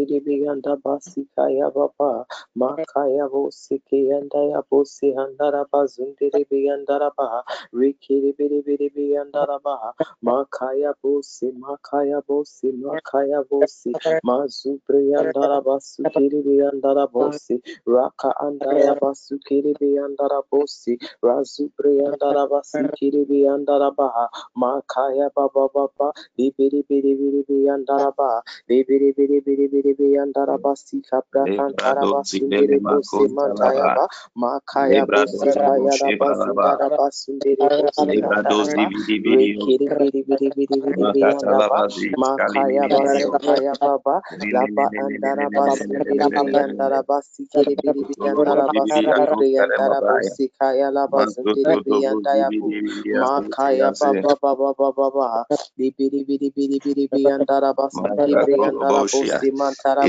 biri biyanda basika ya baba. Makaya bosi. Makaya bosi makaya bosi. Mazubri yandara basukiri biyandara bosi. Raka andaya basukiri biyandara bosi. Razubri yandara basikiri biyandara baha. Makaya baba baba. Bibiri biri biri biyandara baha. Bibiri biri biri biri biyandara basika brakantara basundiri bosi mantaya ba. Makaya bosi kaya da basindara basundiri bosi mantaya ba. Rikiri biri biri biri biri biyandara ba. Makaya basukaya baba. Laba andara basundiri biyandara basikiri biri biyandara basundiri biyandara bosi kaya laba zundiri biyandaya bu. Makaya baba baba baba baba. Bibiri biri biri biri biyandara basundiri biyandara Makara.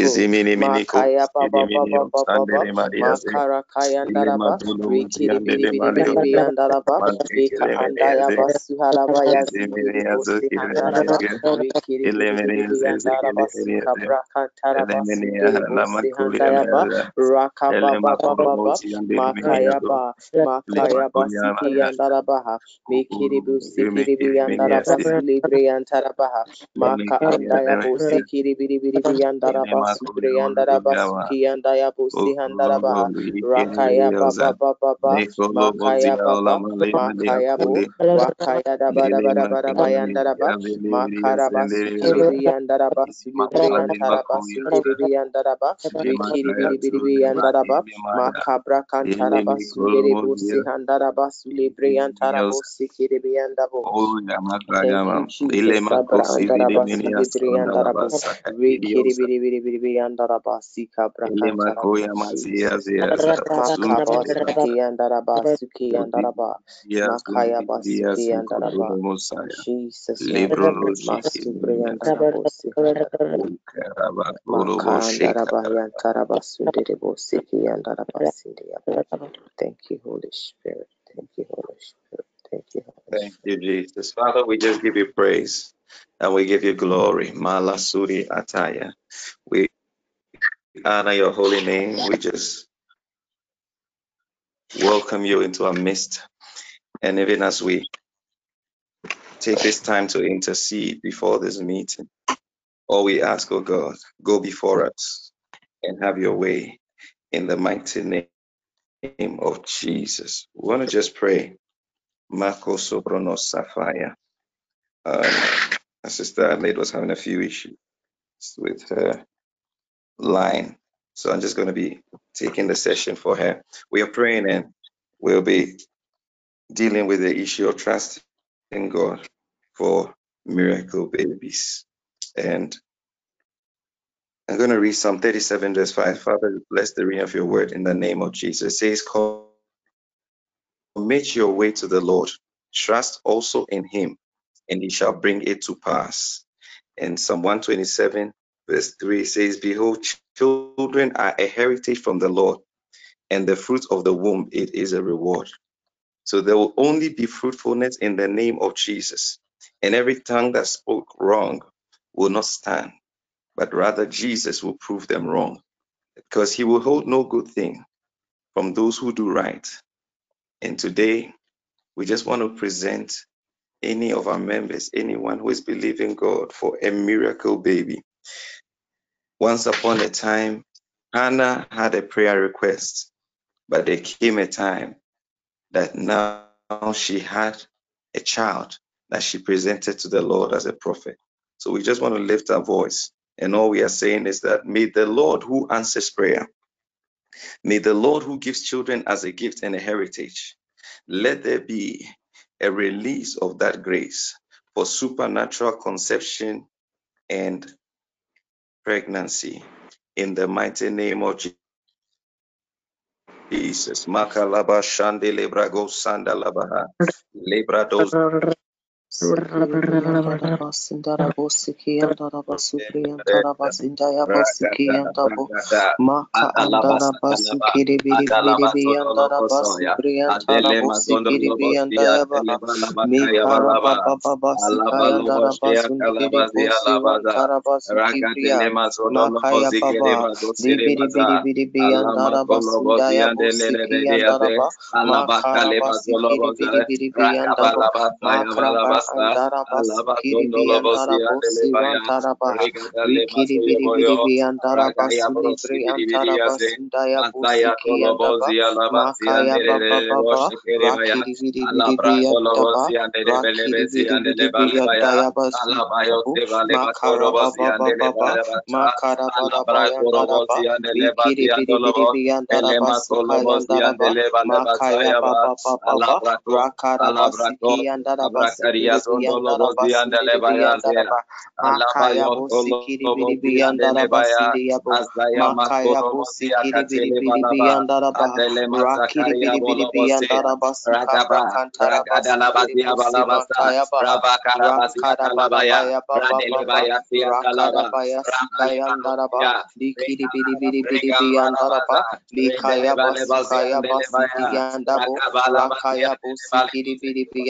Rikiri biri biri biri. Andaya basu ya. Rikiri ba. Makaya ba. Makaya. Mikiri. Maka andaya biri biri biyandara basu busi. Rakaya baba baba baba. Makaya baba. Makaya bu. Rikiri biri. Makabra busi kiri bu. Thank you, Jesus. Sabra andara basuli briyandara bu. Rikiri biri biri biri biyandara basi kabra kantara bu. Makaba suki yandara basuki yandara ba. Makaya basuki yandara ba. Jesus. Masubri yandara busi Makandara ba yantara basundiri busi yandara basindi Thank you, Holy Spirit. Thank you, Holy Spirit. Thank you, Holy Thank you, Jesus. Father, we just give you praise and we give you glory. Malasuri Ataya. We honor your holy name. We just welcome you into our midst. And even as we take this time to intercede before this meeting, all we ask, oh God, go before us and have your way in the mighty name of Jesus. We want to just pray. Marco Sobrono Sapphire. Um, my sister Adelaide was having a few issues with her line. So I'm just going to be taking the session for her. We are praying and we'll be dealing with the issue of trust in God for miracle babies. And I'm going to read Psalm 37, verse 5. Father, bless the reading of your word in the name of Jesus. It says, Commit your way to the Lord, trust also in him, and he shall bring it to pass. And Psalm 127, verse 3 says, Behold, children are a heritage from the Lord, and the fruit of the womb it is a reward. So there will only be fruitfulness in the name of Jesus. And every tongue that spoke wrong will not stand, but rather Jesus will prove them wrong, because he will hold no good thing from those who do right. And today, we just want to present any of our members, anyone who is believing God for a miracle baby. Once upon a time, Hannah had a prayer request, but there came a time that now she had a child that she presented to the Lord as a prophet. So we just want to lift our voice. And all we are saying is that may the Lord who answers prayer, may the Lord who gives children as a gift and a heritage, let there be a release of that grace for supernatural conception and pregnancy in the mighty name of Jesus. Makalaba shande lebrago sanda. Lebrados Sindarabosiki rakara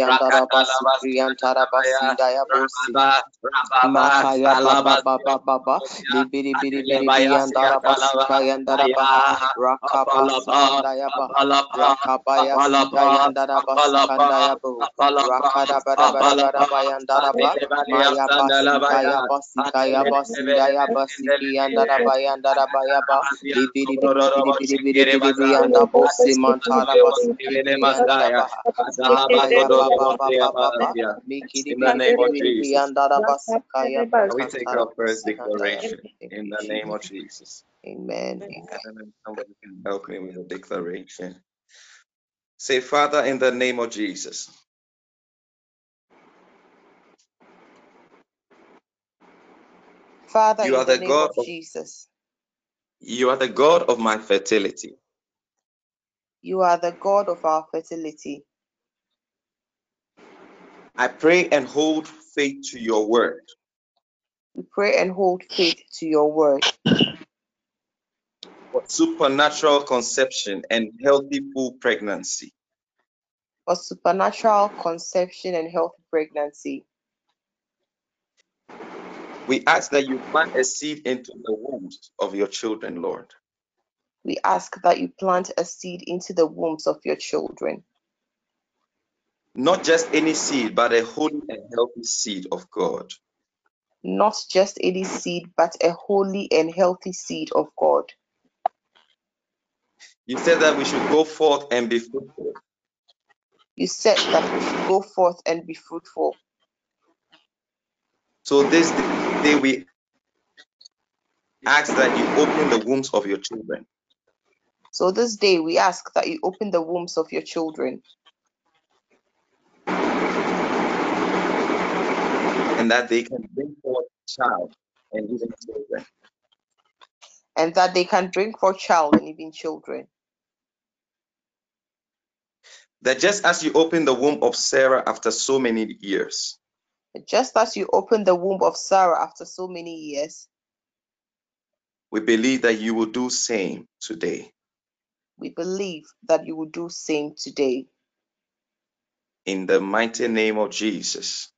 Rakaya baba baba baba libiri biri biri rakabaya libiri biri biri biri biri baha makaya baba baba baba mikiri biri biri biri biyandara basika we take our first declaration in the name of Jesus. Amen. Somebody can help me with a declaration. Say, Father, in the name of Jesus. Father, you are the, the God of Jesus. You are the God of my fertility. You are the God of our fertility. I pray and hold faith to your word. We pray and hold faith to your word. For supernatural conception and healthy full pregnancy. For supernatural conception and healthy pregnancy. We ask that you plant a seed into the wombs of your children, Lord. We ask that you plant a seed into the wombs of your children. Not just any seed, but a holy and healthy seed of God. Not just any seed, but a holy and healthy seed of God. You said that we should go forth and be fruitful. You said that we should go forth and be fruitful. So this day we ask that you open the wombs of your children. So this day we ask that you open the wombs of your children. And that they can bring forth child and even children. And that they can bring forth child and even children. That just as you open the womb of Sarah after so many years. Just as you open the womb of Sarah after so many years. We believe that you will do same today. We believe that you will do same today. In the mighty name of Jesus.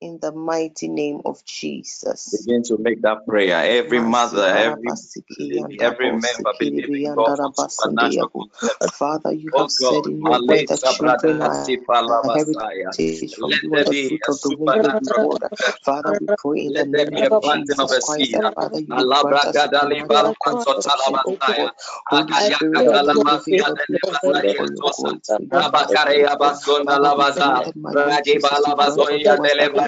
In the mighty name of Jesus. Begin to make that prayer. Every mother, every every member believing God for supernatural conception. Father, you have said in your word that children are a heritage from you are the fruit of the womb, Lord. Father, we pray in the name of Jesus Christ that Father, you grant us supernatural conception, oh God. Holy Spirit of the living God, we pray for your grace, for your mercy, Father, we pray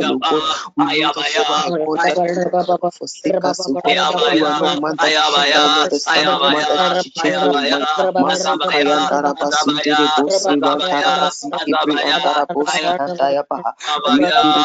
of you, God. We know that you are a God that will not forsake us, oh God. You are not man that you should lie, not the son of man that you should change your mind. Masakaya Darabasundere Bosi Mantarabasi Kibri Andarabosi Handayabaha. Rikiri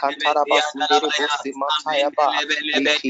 basi ndiri bosi andaya basi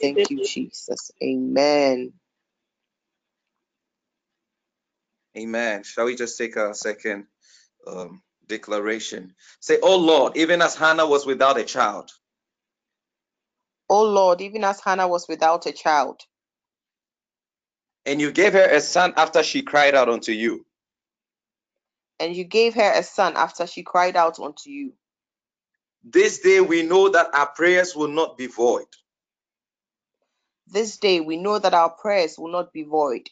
Thank you, Jesus. Amen. Amen. Shall we just take a second um, declaration? Say, Oh Lord, even as Hannah was without a child. Oh Lord, even as Hannah was without a child. And you gave her a son after she cried out unto you. And you gave her a son after she cried out unto you. This day we know that our prayers will not be void. This day we know that our prayers will not be void.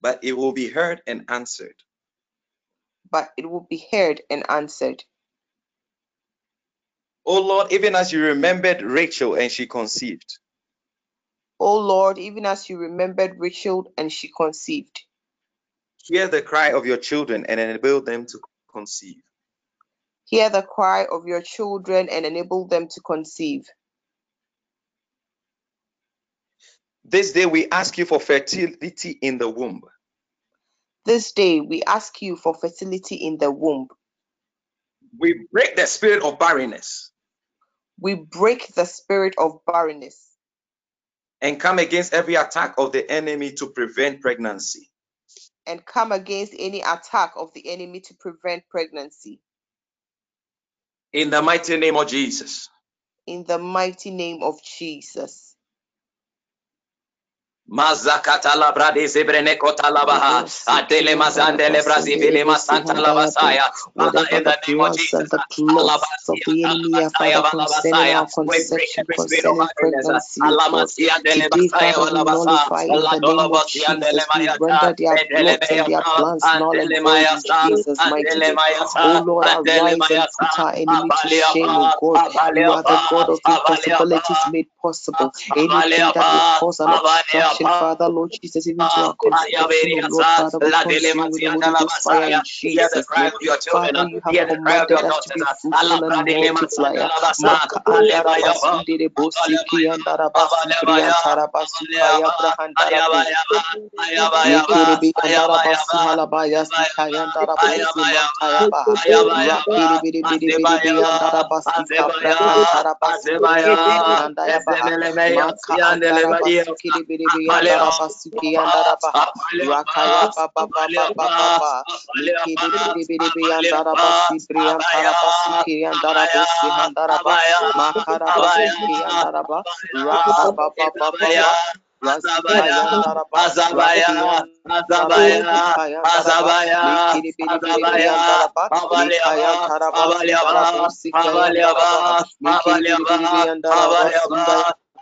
But it will be heard and answered. But it will be heard and answered. Oh Lord, even as you remembered Rachel and she conceived. Oh Lord, even as you remembered Rachel and she conceived. Hear the cry of your children and enable them to conceive. Hear the cry of your children and enable them to conceive. This day we ask you for fertility in the womb. This day we ask you for fertility in the womb. We break the spirit of barrenness. We break the spirit of barrenness. And come against every attack of the enemy to prevent pregnancy. And come against any attack of the enemy to prevent pregnancy. In the mighty name of Jesus. In the mighty name of Jesus. Mazakata labrade zebrene kota labaha. Adele mazandele brazivile masanta labasaya. Father, in the name of Jesus. the plots of the enemy, Father, concerning our conception, concerning pregnancy, God. Today, Father, we nullify in the name of Jesus. We render their plots and their plans null and void in Jesus' mighty name. Oh Lord, arise and put our enemy to shame, oh God. You are the God of impossibilities made possible. Anything that will cause an obstruction Father, Lord Jesus, even to our oh Lord, Father, we consume with the Holy Ghost fire in Jesus' name. Father, you have commanded us to be fruitful and multiply. Maka halabaya. Maka kiri Aleba Basuki and Araba, Rakaya Baba Baba Baba, Likidibidibidibi and Araba, Sibri and Araba, Siki and Araba, and Araba, Makaraba, Siki and Araba, Raka Baba Baba. Azabaya, Azabaya, Azabaya, Azabaya, Azabaya, Abaliyaba, Abaliyaba, Abaliyaba, Abaliyaba, Abaliyaba,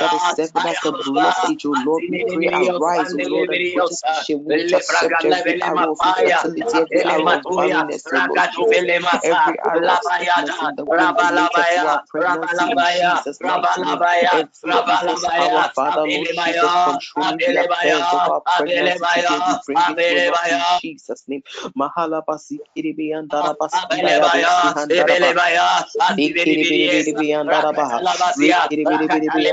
that is seven as the blessed, O Lord. We pray, arise, O Lord, and protect she will intercept every arrow of infertility, every arrow of barrenness, O Lord. Every arrow of sickness in the womb related to our pregnancy in Jesus' mighty name. Every disease, our Father, Lord Jesus, controlling the affairs of our pregnancy today, we bring it to in Jesus' name. Mahala basi kiribi and darabasi kiribi and darabasi kiribi and darabasi kiribi and darabasi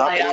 Makaya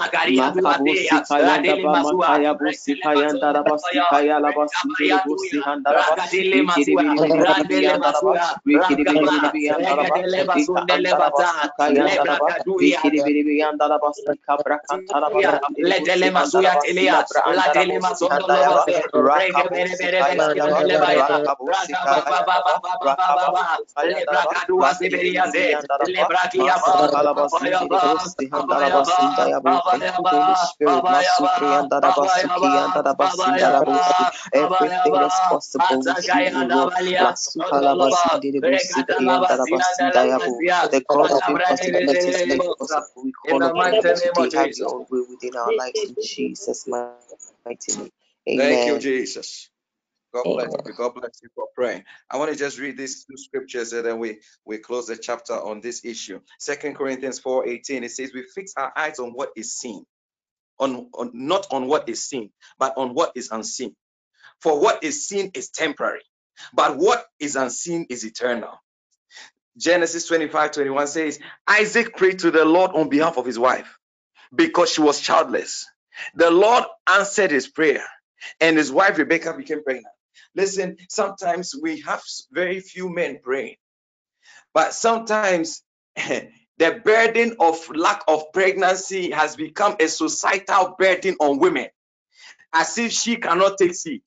Rakiri Lebra spirit. Everything is possible with you, Lord. The God of impossibility is made possible. We call upon you today. Have your way within our lives in Jesus' mighty name. Amen. Thank you, Jesus. God bless you. God bless you for praying. I want to just read these two scriptures and then we, we close the chapter on this issue. Second Corinthians 4:18. it says, We fix our eyes on what is seen on, on not on what is seen, but on what is unseen. For what is seen is temporary, but what is unseen is eternal. Genesis 25 21 says, Isaac prayed to the Lord on behalf of his wife because she was childless. The Lord answered his prayer, and his wife Rebecca became pregnant. Listen, sometimes we have very few men praying, but sometimes the burden of lack of pregnancy has become a societal burden on women, as if she cannot take seed.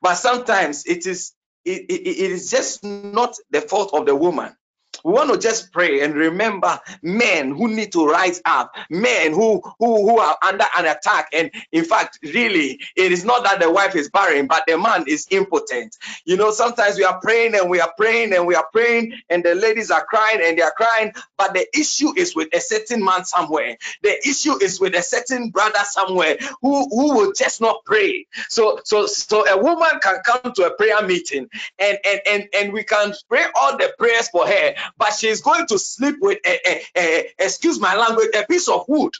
But sometimes it is it, it, it is just not the fault of the woman. We want to just pray and remember men who need to rise up, men who who who are under an attack. And in fact, really, it is not that the wife is barren, but the man is impotent. You know, sometimes we are praying and we are praying and we are praying, and the ladies are crying and they are crying, but the issue is with a certain man somewhere. The issue is with a certain brother somewhere who who will just not pray. So so so a woman can come to a prayer meeting and and and, and we can pray all the prayers for her but she's going to sleep with a, a, a excuse my language a piece of wood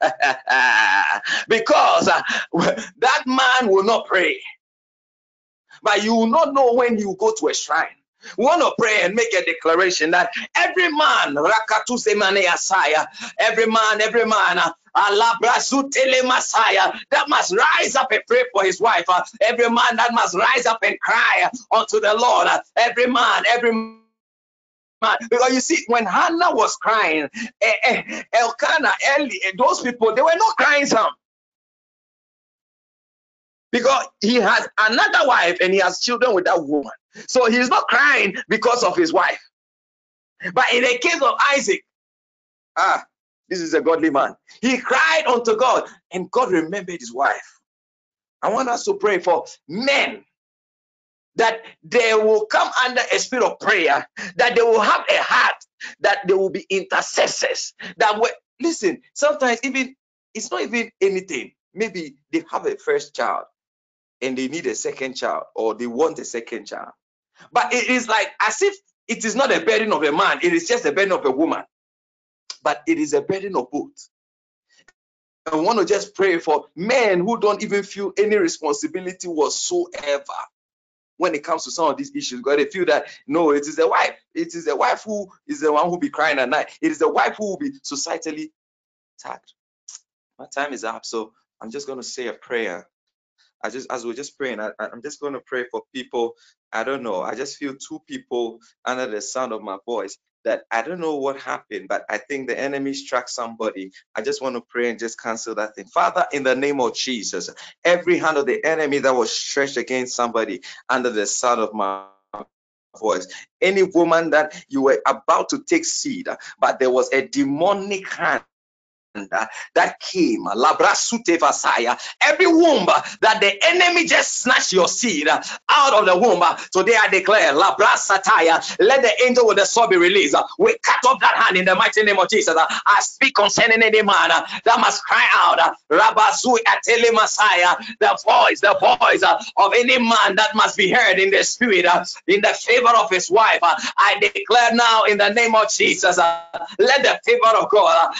because uh, that man will not pray but you will not know when you go to a shrine we want to pray and make a declaration that every man, every man, every man, uh, Messiah, that must rise up and pray for his wife. Uh, every man that must rise up and cry unto the Lord. Uh, every man, every man. Because you see, when Hannah was crying, eh, eh, Elkanah, Eli, eh, those people, they were not crying some. Because he has another wife and he has children with that woman. So he's not crying because of his wife. But in the case of Isaac, ah, this is a godly man. He cried unto God and God remembered his wife. I want us to pray for men that they will come under a spirit of prayer, that they will have a heart, that they will be intercessors. That will, listen, sometimes even it's not even anything. Maybe they have a first child and they need a second child or they want a second child. But it is like as if it is not a burden of a man, it is just a burden of a woman. But it is a burden of both. I want to just pray for men who don't even feel any responsibility whatsoever when it comes to some of these issues because they feel that no, it is the wife. It is the wife who is the one who be crying at night. It is the wife who will be societally attacked. My time is up, so I'm just going to say a prayer. I just as we're just praying, I, I'm just going to pray for people. I don't know. I just feel two people under the sound of my voice that I don't know what happened, but I think the enemy struck somebody. I just want to pray and just cancel that thing. Father, in the name of Jesus, every hand of the enemy that was stretched against somebody under the sound of my voice. Any woman that you were about to take seed, but there was a demonic hand that came, every womb that the enemy just snatched your seed out of the womb. Today I declare, let the angel with the sword be released. We cut off that hand in the mighty name of Jesus. I speak concerning any man that must cry out, Rabazui Atele Messiah, the voice, the voice of any man that must be heard in the spirit, in the favor of his wife. I declare now in the name of Jesus, let the favor of God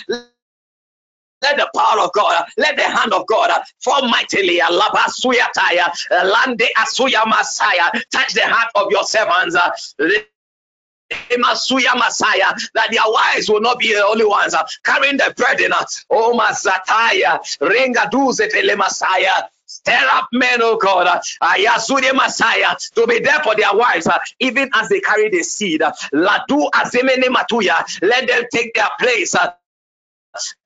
let the power of God, let the hand of God fall mightily. Lande asuya Messiah, touch the heart of your servants. Masuya Messiah, that their wives will not be the only ones uh, carrying the burden. Oh, Masataya, Renga Duze Messiah. Stir up men, oh God, Ayasude Messiah, to be there for their wives, uh, even as they carry the seed. Let them take their place. Uh,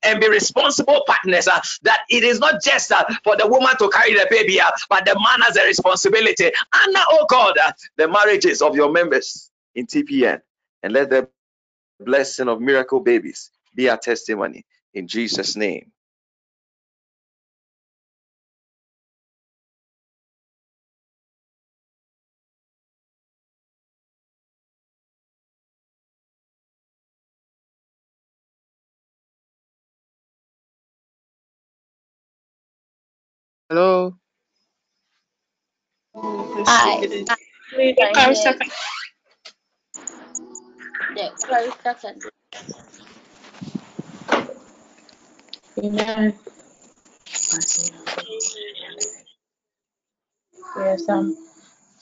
and be responsible partners. Uh, that it is not just uh, for the woman to carry the baby, uh, but the man has a responsibility. And oh God, the marriages of your members in TPN, and let the blessing of miracle babies be our testimony in Jesus' name. Hello. Hi. Please, I second. Yeah, close second. Amen. Yes, um,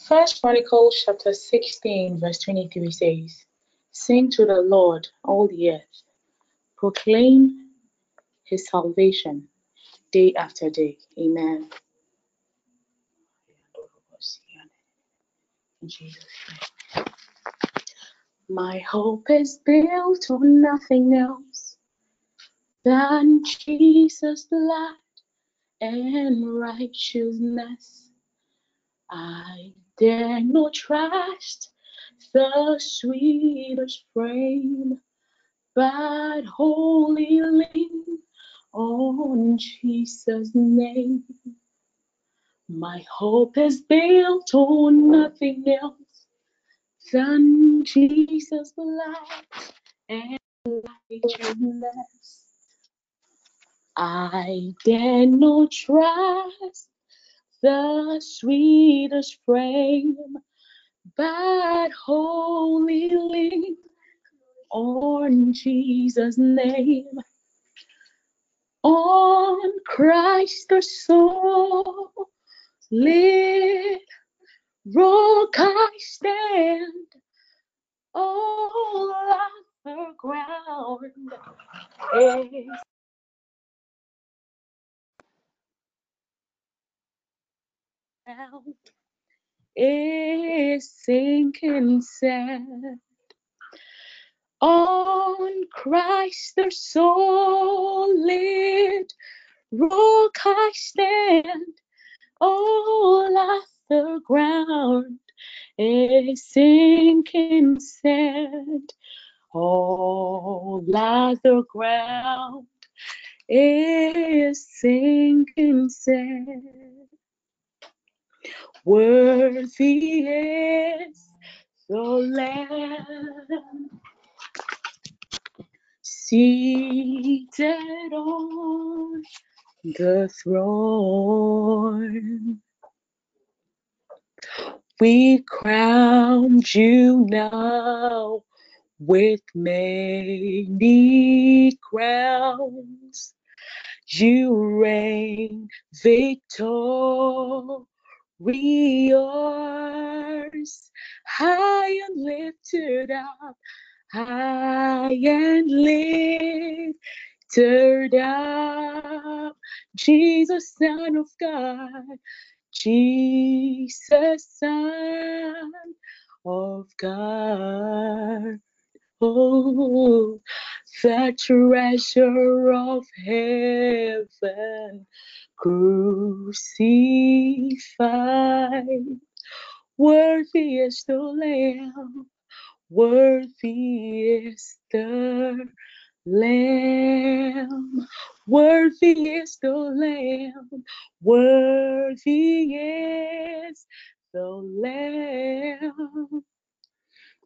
First Chronicles chapter 16, verse 23 says, Sing to the Lord, all the earth, proclaim his salvation day after day. Amen. My hope is built on nothing else than Jesus' blood and righteousness. I dare not trust the sweetest frame, but wholly lean on Jesus' name. My hope is built on nothing else than Jesus' life and righteousness. I dare not trust the sweetest frame, but wholly lean on Jesus' name. On Christ the soul lit rock I stand, all other ground is is sinking sand. On Christ the solid rock I stand, all other ground is sinking sand. All other ground is sinking sand. Worthy is the Lamb seated on the throne. We crown you now with many crowns. You reign victorious, high and lifted up, high and lifted up. Jesus, Son of God, Jesus, Son of God. Oh, the treasure of heaven crucified. Worthy is the Lamb, worthy is the Lamb, worthy is the Lamb, worthy is the Lamb.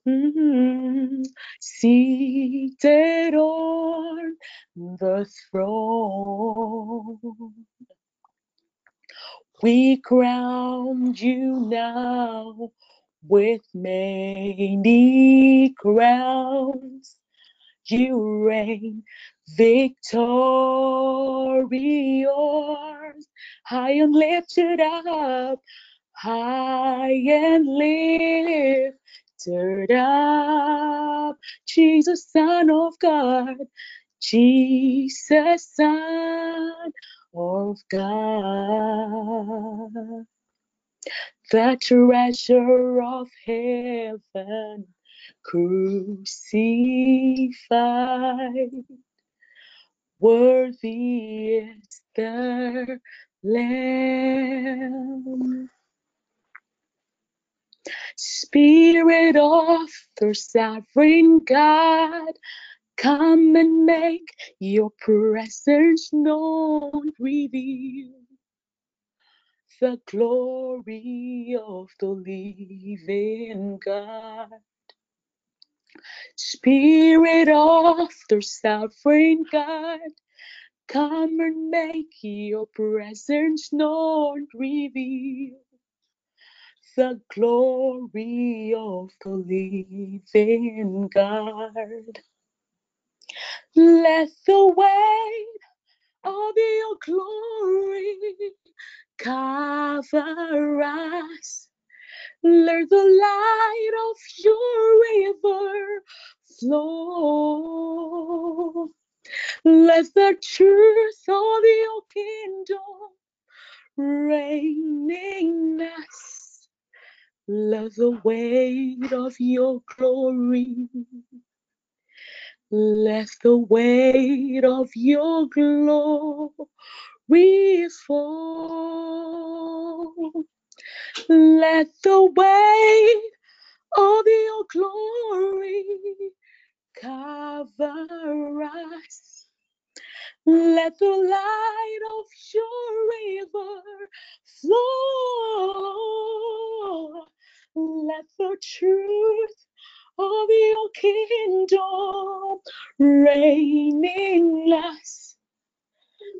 Mm, seated on the throne. We crown you now with many crowns. You reign victorious, high and lifted up, high and lifted up. Jesus, Son of God, Jesus, Son of God. The treasure of heaven crucified. Worthy is the Lamb. Spirit of the sovereign God, come and make your presence known, reveal the glory of the living God. Spirit of the sovereign God, come and make your presence known, reveal the glory of the living God. Let the weight of your glory cover us. Let the light of your river flow. Let the truth of your kingdom reign in us. Let the weight of your glory. Let the weight of your glory fall. Let the weight of your glory cover us. Let the light of your river flow. Let the truth of your kingdom reign in us.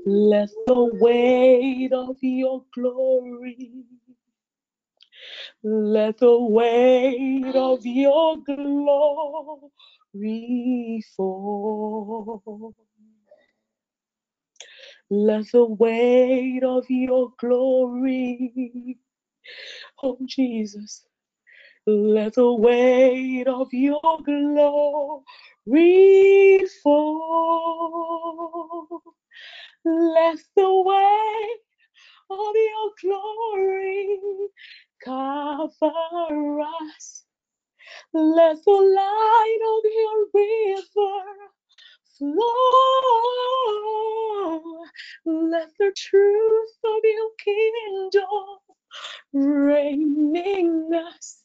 Let the weight of your glory let the weight of your glory fall. Let the weight of your glory, oh Jesus, let the weight of your glory fall. Let the weight of your glory cover us. Let the light of your river flow. Let the truth of your kingdom reign in us.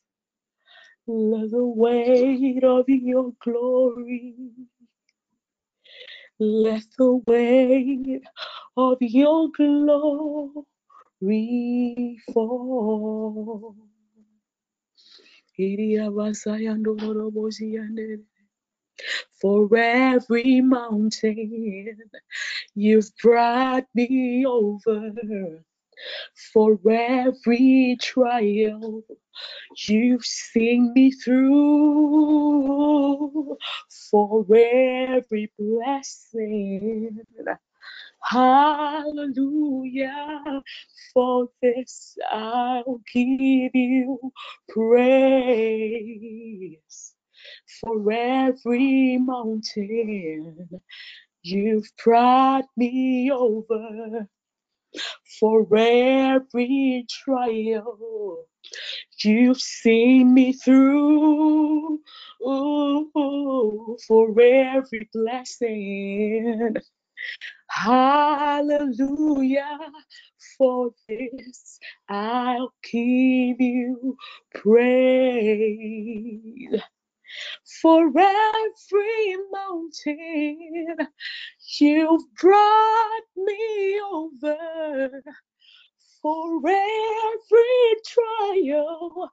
Let the weight of your glory, let the weight of your glory fall. For every mountain you've brought me over, for every trial you've seen me through, for every blessing. Hallelujah. For this I'll give you praise. For every mountain you've brought me over. For every trial you've seen me through. Ooh, for every blessing. Hallelujah. For this I'll give you praise. For every mountain you've brought me over. For every trial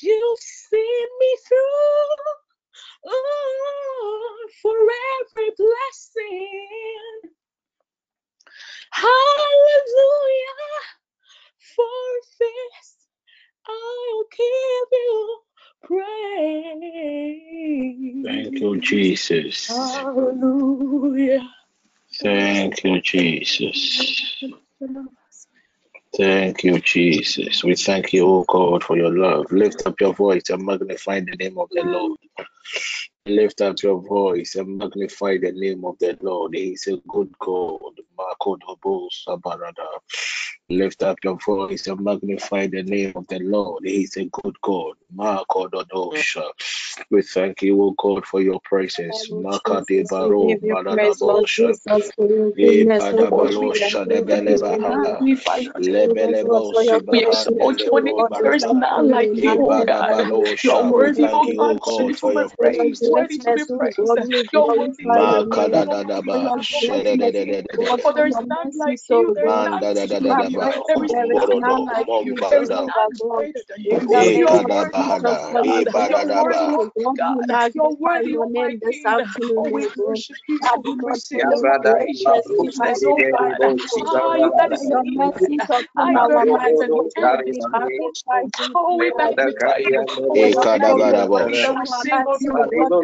you've seen me through. Oh, for every blessing Hallelujah. For this I'll give you praise. Thank you, Jesus. Hallelujah. Thank you, Jesus. Thank you, Jesus. We thank you, O God, for your love. Lift up your voice and magnify the name of the Lord. Lift up your voice and magnify the name of the Lord. He is a good God. Lift up your voice and magnify the name of the Lord. He is a good God. We thank you, O God, for your presence. Makadebaro Baradabosha. Ebadabalosha Debelebahada. Lebelebo We exalt your name. There is none like you, O God. You are worthy, to be praised, worthy to be praised. You're. For there is none like you, there is none like you. There is none like you. There is none greater than you. You're worthy, O God. You're worthy, O God. You're worthy, O my King. Oh, we worship you. We celebrate your faithfulness, oh God. You that is I your light your enemies we magnify. Oh, magnify you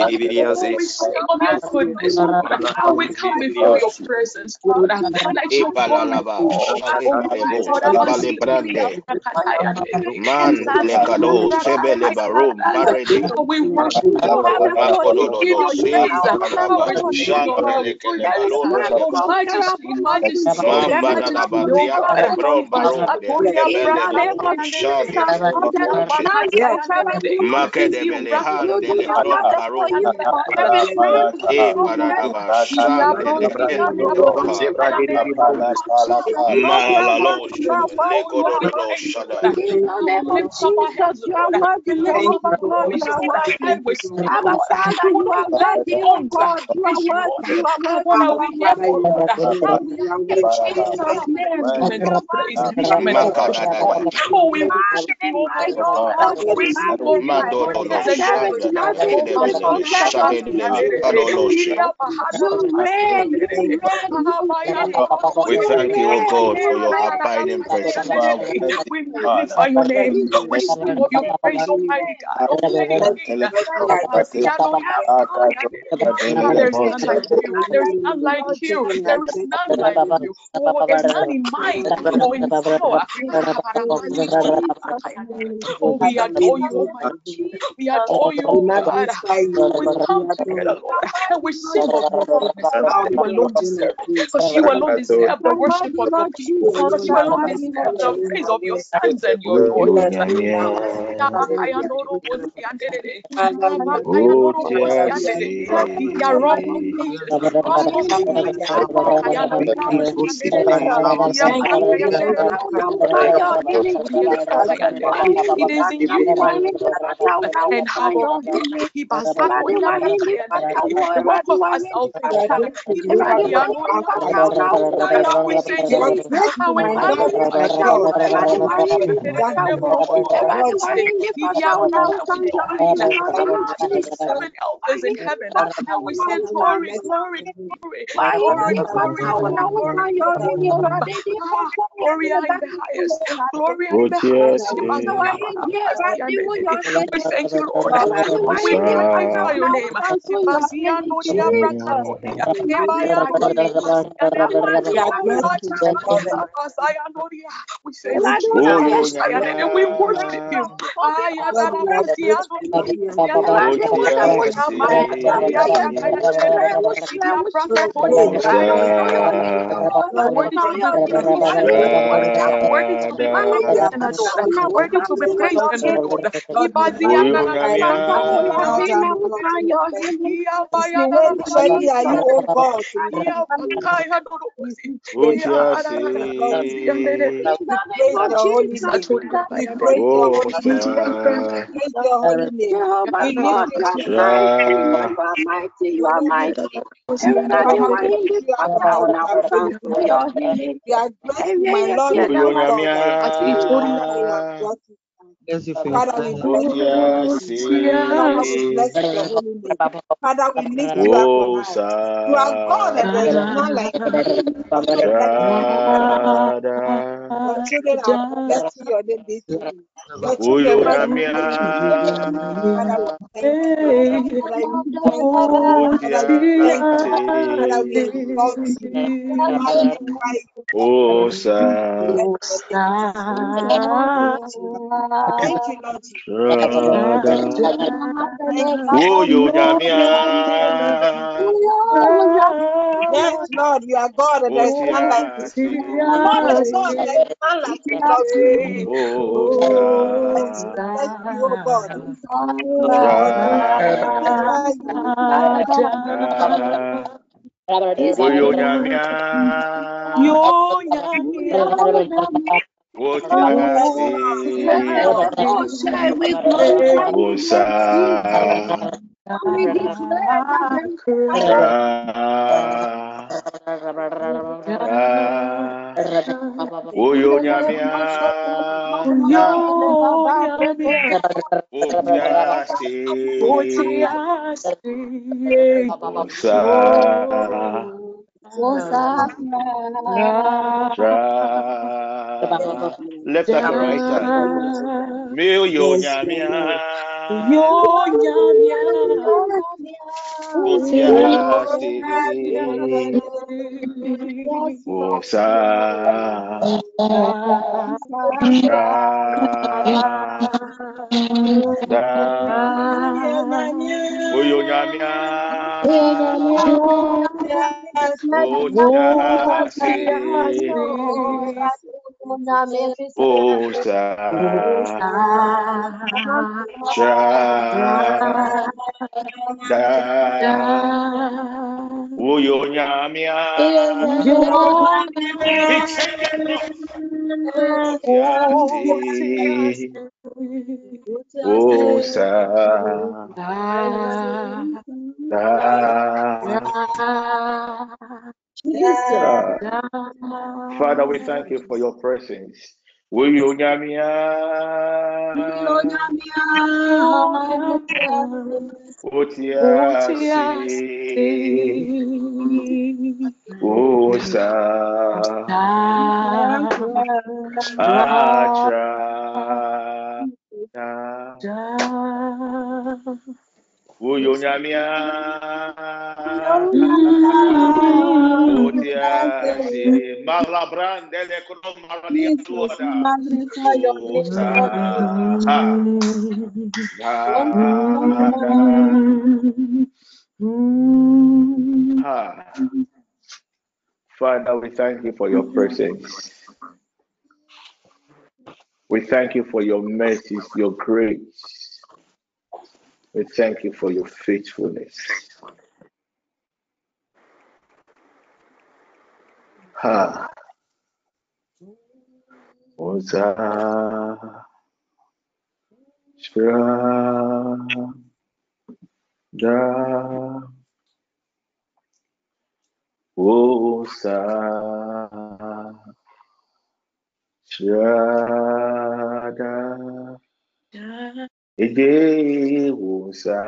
in Jesus. We sing of your goodness, Lord. And we come before your presence, Lord. Let your glory Man lekado sebele barum baredi. we worship you, Lord. Give you. You, Lord. There is none of majesty, majesty, majesty, God. brom barum de shande. Makedebele handele brom barum. Paradaba shande lekendo roka. Malalo legododo. Lift up our hands, Lord. We lift up our voices and we speak, Lord. We will not let you, Lord. What are we here for, Lord? Instrument of praise, instrument of worship, Lord. Oh, we worship you, Almighty God. We sing, oh Mando God, dodo the shande lekendebele shade dele kadolo shada. We thank you, O God, for your abiding presence. We magnify your name. We of your praise, Almighty God. There's none like you. There's none like you. There is none like you. Oh, there's none in mind or in power. Oh, we adore you, Almighty. We adore you, oh God. We come together, Lord, and we sing of your goodness because you alone deserve. it. Because you alone deserve the worship of your people. Because you alone deserve the praise of your sons and your daughters. The rock of ages, rock of ages. It is in you and how long he rock of our salvation. We say Jesus, how we seven elders in heaven, and we say glory, glory, glory, glory, glory, glory, glory in the highest, glory in the highest. We thank you, Lord. We magnify your name. We say, we worship you. Worthy to be worthy to be praised and adored. You are mighty. Everybody want to give us down our thanks for your healing. We are grateful, my Lord. And my God. Father, we bless you. Father, we bless your holy. Father, we lift you up on high. You are God and there is none like you. Your children are blessing your name this evening. Your children are Father, we thank you. Thank you. Thank you. You. You. Oh, sir. Thank you, Lord. Oh, you Yes, Lord, you are God and there is none like you. Lord, there is God, there is none like you, Lord. Oh, Bless you, bless you, oh God. Oyo nyamia. Yo nyamia. Wotiasi. Wosa. Oyo nyamia. Yo nyamia. Wotiasi. Wosa. Lift up your right hand. Mil yo nyamia. Yo nyamia. Osa da. Oyo nyamia Osa da Oyo nyamia Osa Father, we thank you for your presence. Will you. Will you nyamia? Otiasi. Malabrande le kromaradi atuada. Osa. Father, we thank you for your presence. We thank you for your mercies, your grace. We thank you for your faithfulness. Ha. Oza. Shra. Da. Osa. Shada. Ede Osa.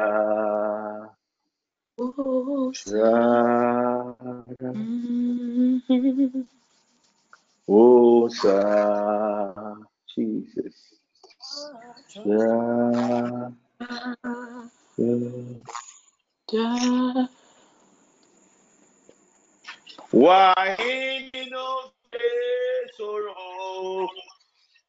Shada. Osa. Jesus. Shada. Wahini no soro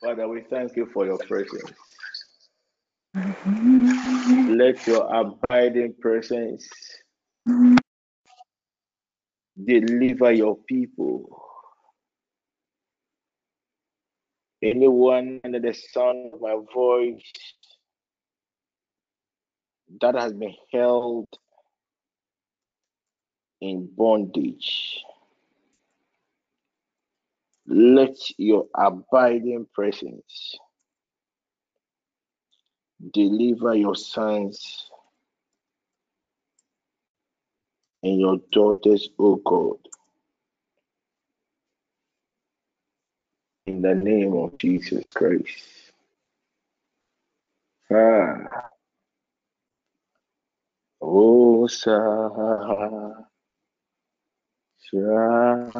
Father, we thank you for your presence. Mm-hmm. Let your abiding presence deliver your people. Anyone under the sound of my voice that has been held in bondage, let your abiding presence deliver your sons and your daughters, O God. In the name of Jesus Christ. Ah. Oh, sa, shada.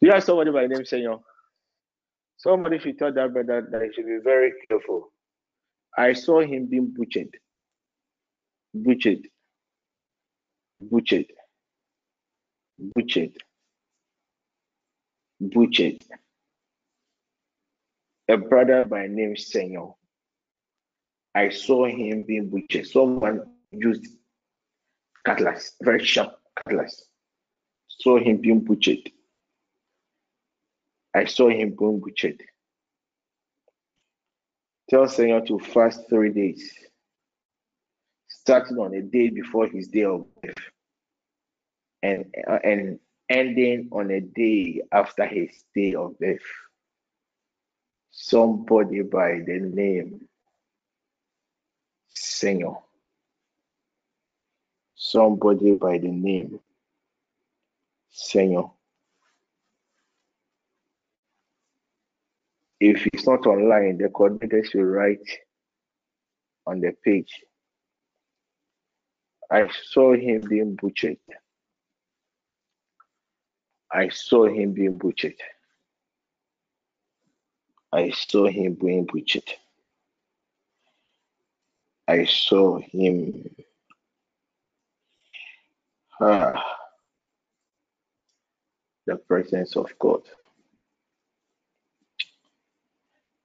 You have somebody by name Senor. Somebody should tell that brother that he should be very careful. I saw him being butchered. Butchered. Butchered. Butchered. Butchered. A brother by name Senor. I saw him being butchered. Someone used cutlass, very sharp cutlass. Saw him being butchered. I saw him being butchered. Tell Senor to fast three days, starting on a day before his day of birth, and and ending on a day after his day of birth. Somebody by the name Senor. Somebody by the name Senor. If it's not online, the coordinator should write on the page. I saw him being butchered. I saw him being butchered. I saw him being butchered. I saw him. Ah, the presence of God.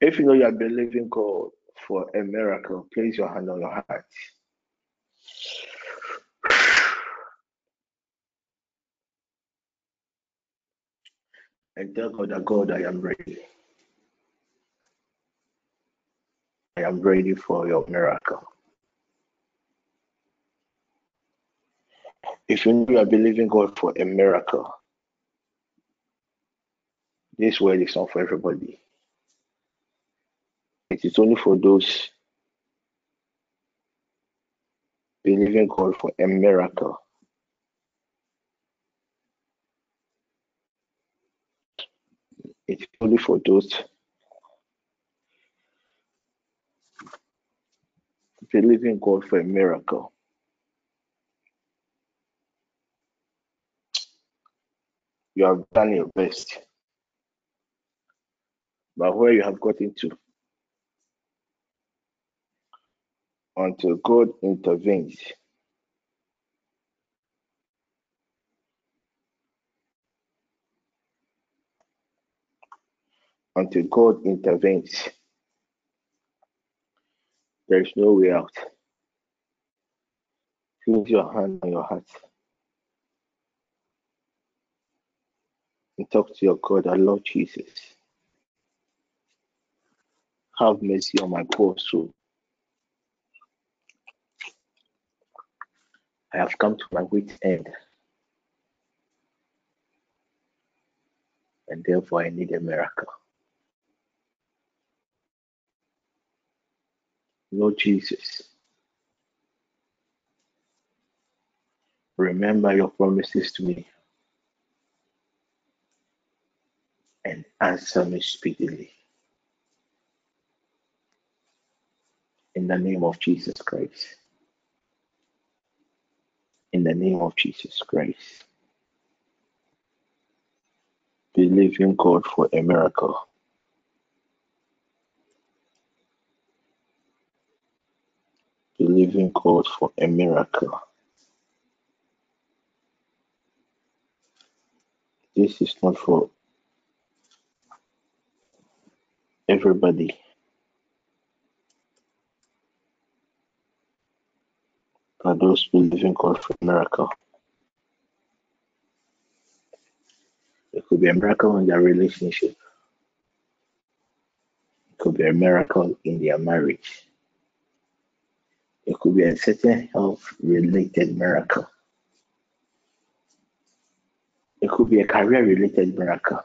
If you know you are believing God for a miracle, place your hand on your heart. And tell God that God, I am ready. I am ready for your miracle. If you know you are believing God for a miracle, this word is not for everybody. It is only for those believing God for a miracle. It's only for those believing God for a miracle. You have done your best. But where you have gotten to, until God intervenes, until God intervenes, there is no way out. Place your hand on your heart and talk to your God, our Lord Jesus. Have mercy on my poor soul. I have come to my wit's end. And therefore, I need a miracle. Lord Jesus, remember your promises to me and answer me speedily. In the name of Jesus Christ. In the name of Jesus Christ. Believe in God for a miracle. Believe in God for a miracle. This is not for everybody. But those believing God for a miracle. It could be a miracle in their relationship. It could be a miracle in their marriage. It could be a certain health related miracle. It could be a career related miracle.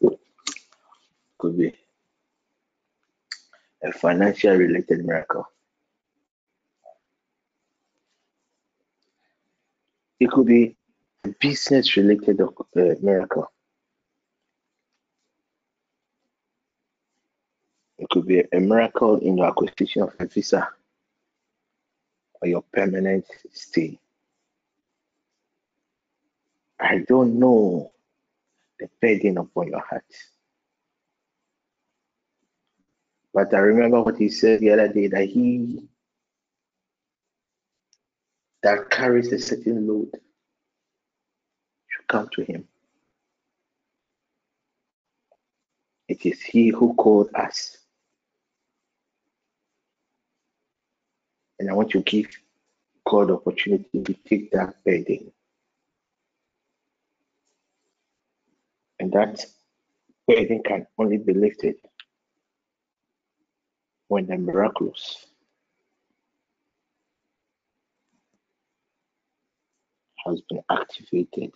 It could be a financial related miracle. It could be a business related uh, miracle. It could be a miracle in your acquisition of a visa or your permanent stay. I don't know the burden upon your heart. But I remember what he said the other day that he that carries a certain load should come to him. It is he who called us. And I want to give God the opportunity to take that burden. And that burden can only be lifted when the miraculous has been activated.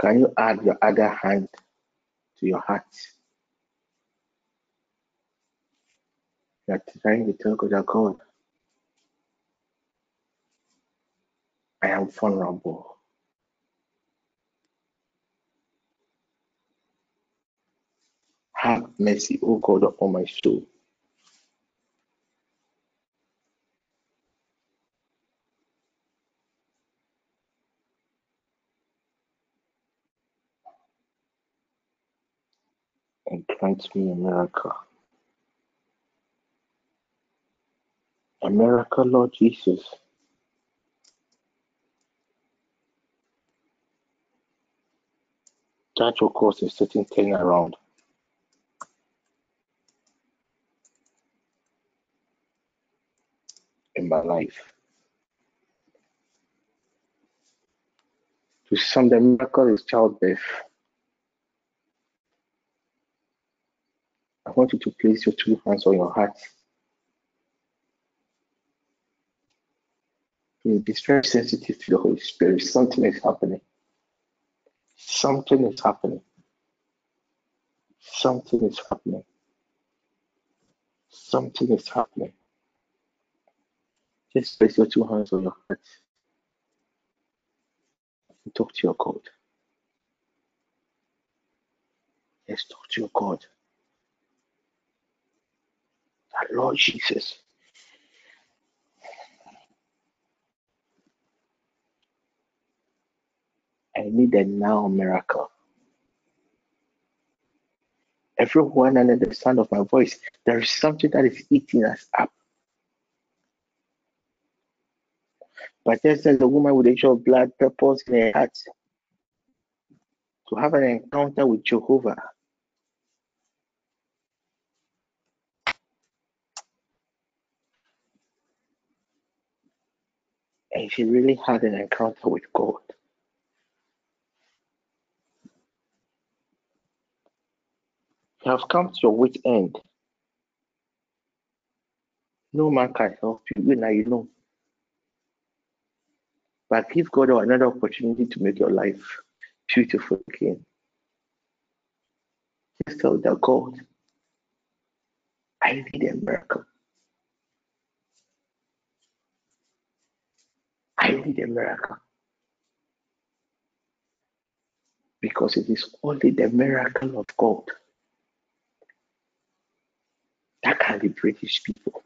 Can you add your other hand to your heart You're trying to tell God God, I am vulnerable. Have mercy, O God, upon my soul. Grant me a miracle. A miracle, Lord Jesus. That will cause a certain around in my life. To some, the miracle is childbirth. Want you to place your two hands on your heart. You be very sensitive to the Holy Spirit. Something is happening. Something is happening. Something is happening. Something is happening. Just place your two hands on your heart and talk to your God. Yes, talk to your God. Lord Jesus. I need a now miracle. Everyone under the sound of my voice, there is something that is eating us up. But just as a woman with a issue of blood purpose in her heart to have an encounter with Jehovah. And she really had an encounter with God. You have come to your wit end. No man can help you. Now you know. But give God another opportunity to make your life beautiful again. Just tell that God, I need a miracle. I need a miracle. Because it is only the miracle of God that can liberate his people.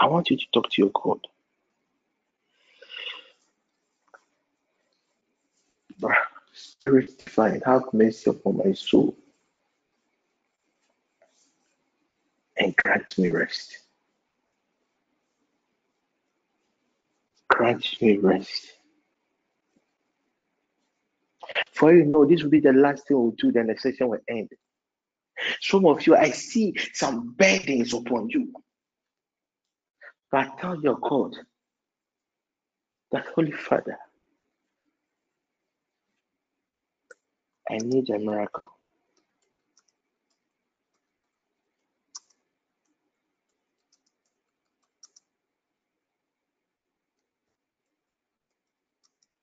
I want you to talk to your God. Spirit divine, have mercy upon my soul and grant me rest. Grant me rest. For you know, this will be the last thing we'll do, then the session will end. Some of you, I see some burdens upon you. But tell your God that Holy Father, I need a miracle.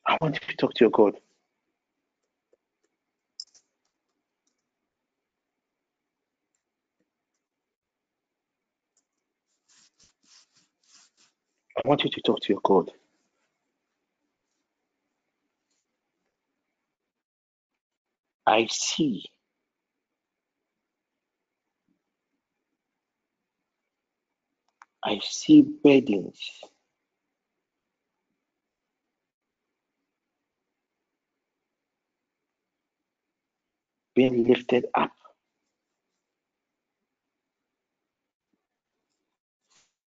I want you to talk to your God. I want you to talk to your God. I see I see burdens being lifted up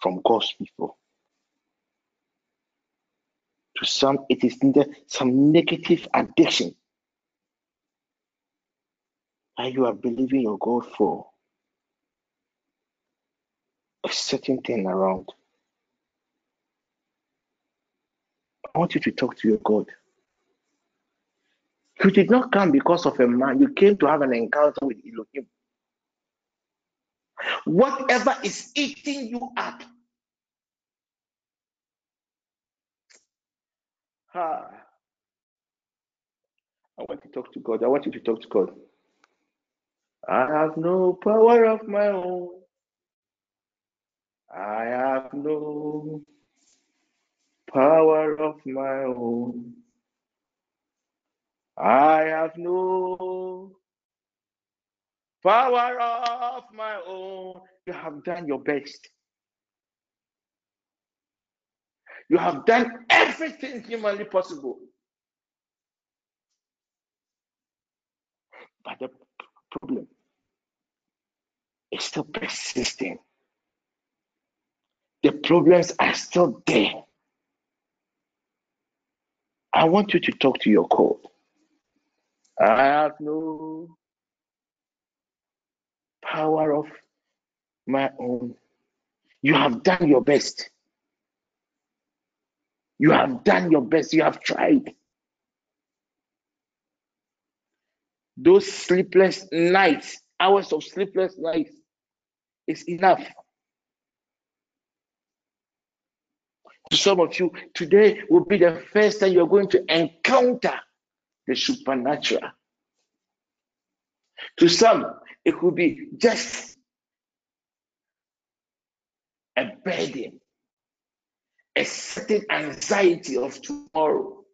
from God's people. To some, it is some negative addiction that you are believing your God for a certain thing around. I want you to talk to your God. You did not come because of a man, you came to have an encounter with Elohim. Whatever is eating you up, ah, I want to talk to God. I want you to talk to God. I have no power of my own. I have no power of my own. I have no power of my own. You have done your best. You have done everything humanly possible. But the problem is still persisting. The problems are still there. I want you to talk to your God. I have no power of my own. You have done your best. You have done your best. You have tried. Those sleepless nights, hours of sleepless nights, is enough. To some of you, today will be the first time you're going to encounter the supernatural. To some, it could be just a burden, a certain anxiety of tomorrow,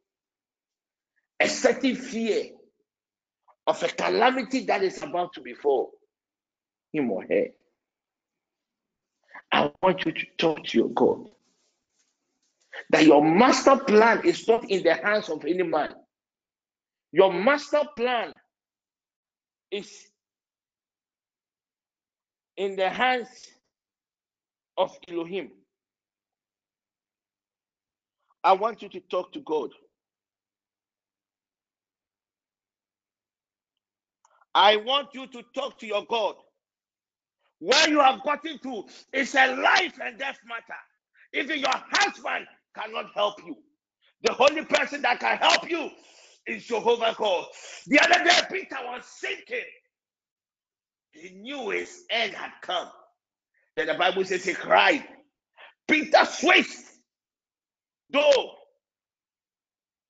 a certain fear of a calamity that is about to befall him or her. I want you to talk to your God that your master plan is not in the hands of any man. Your master plan is in the hands of Elohim. I want you to talk to God. I want you to talk to your God. Where you have gotten to is a life and death matter. Even your husband cannot help you. The only person that can help you is Jehovah God. The other day, Peter was sinking. He knew his end had come. Then the Bible says he cried. Peter switched. Though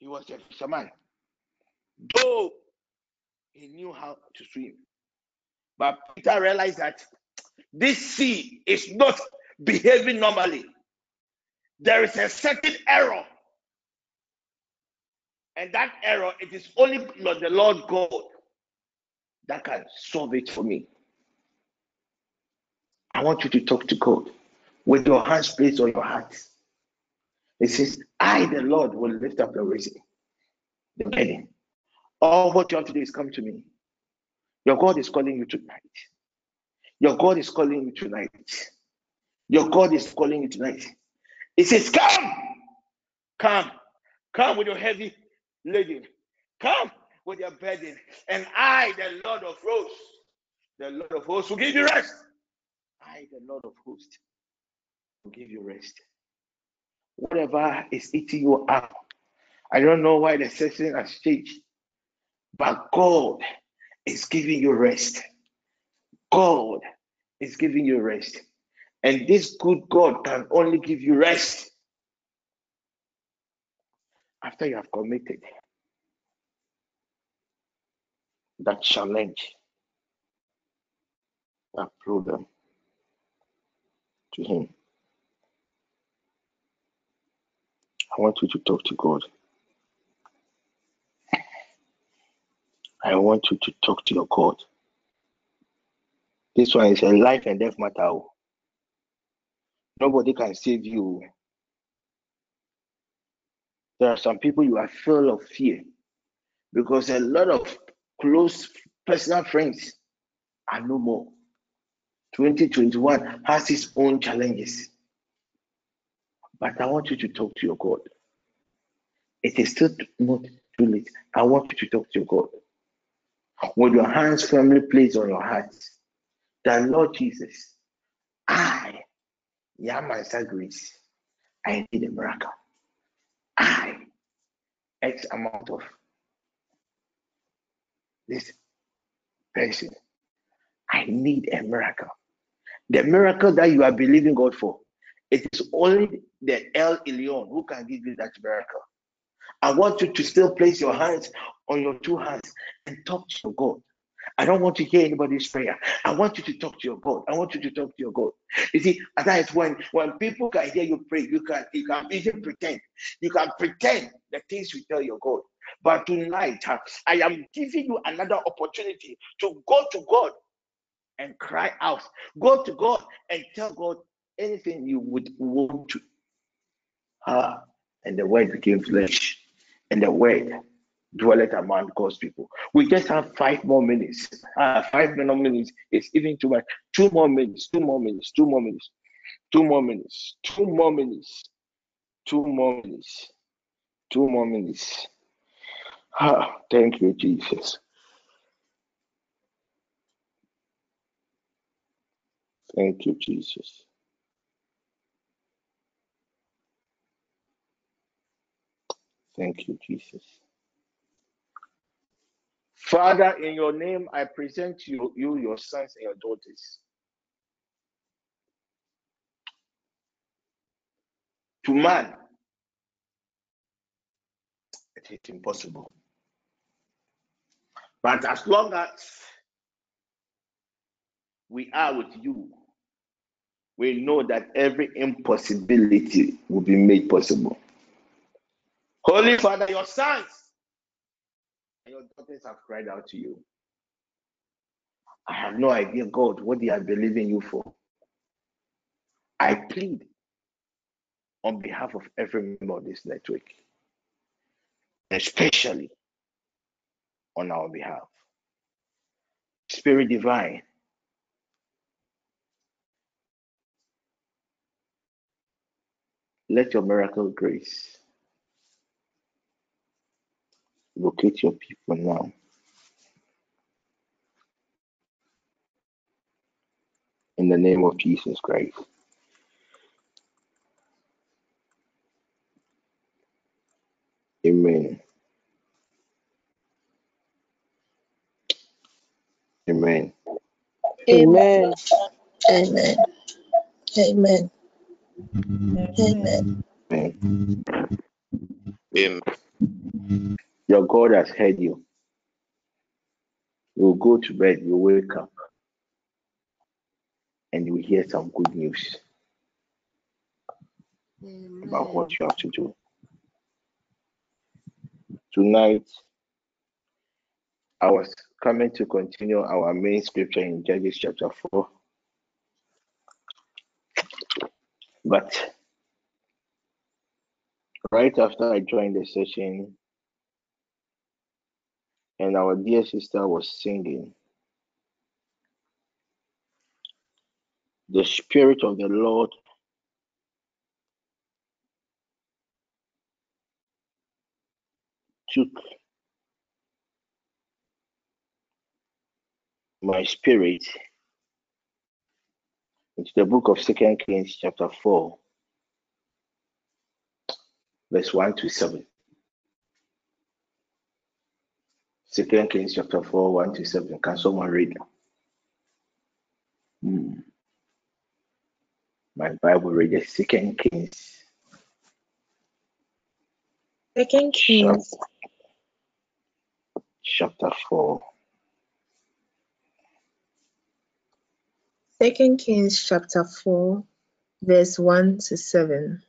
he was a fisherman, though he knew how to swim. But Peter realized that this sea is not behaving normally. There is a certain error. And that error, it is only the Lord God that can solve it for me. I want you to talk to God with your hands placed on your heart. It says, I, the Lord, will lift up your reason, the burden. All what you have to do is come to me. Your God is calling you tonight. Your God is calling you tonight. Your God is calling you tonight. He says, Come, come, come with your heavy laden. Come with your burden. And I, the Lord of hosts, the Lord of hosts, will give you rest. I, the Lord of hosts, will give you rest. Whatever is eating you up, I don't know why the season has changed, but God is giving you rest. God is giving you rest. And this good God can only give you rest after you have committed that challenge, that problem to Him. I want you to talk to God. I want you to talk to your God. This one is a life and death matter. Oh. Nobody can save you. Oh. There are some people you are full of fear because a lot of close personal friends are no more. 2021 has its own challenges. But I want you to talk to your God. It is still not too late. I want you to talk to your God. With your hands firmly placed on your heart, that Lord Jesus, I, Yamansa Grace, I need a miracle. X amount of this person, I need a miracle. The miracle that you are believing God for, it is only the El Elyon who can give you that miracle. I want you to still place your hands on your two hands and talk to God I don't want to hear anybody's prayer. I want you to talk to your God. I want you to talk to your God. You see, that is when when people can hear you pray, you can you can even pretend. You can pretend the things you tell your God. But tonight, I am giving you another opportunity to go to God and cry out. Go to God and tell God anything you would want to. Ah, and the word became flesh, and the word dwelleth among God's people. We just have five more minutes. Uh, five more minutes is even too much. Two more minutes, two more minutes, two more minutes, two more minutes, two more minutes, two more minutes, two more minutes. Ah, thank you, Jesus. Thank you, Jesus. Thank you, Jesus. Father, in your name, I present you, you, your sons and your daughters. To man, it is impossible. But as long as we are with you, we know that every impossibility will be made possible. Holy Father, your sons your daughters have cried out to you. I have no idea, God, what they are believing you for. I plead on behalf of every member of this network, especially on our behalf. Spirit divine, let your miracle grace locate your people now. In the name of Jesus Christ. Amen. Amen. Amen. Amen. Amen. Amen. Amen. Amen. Your God has heard you. You'll go to bed, you wake up, and you hear some good news about what you have to do. Tonight, I was coming to continue our main scripture in Judges chapter 4. But right after I joined the session, and our dear sister was singing, the Spirit of the Lord took my spirit into the book of Second Kings, chapter 4, verse 1 to 7. Second Kings, chapter 4, 1 to 7. Can someone read? Hmm. My Bible reads Second Kings. Second Kings, chapter 4. Second Kings chapter 4, verse 1 to 7.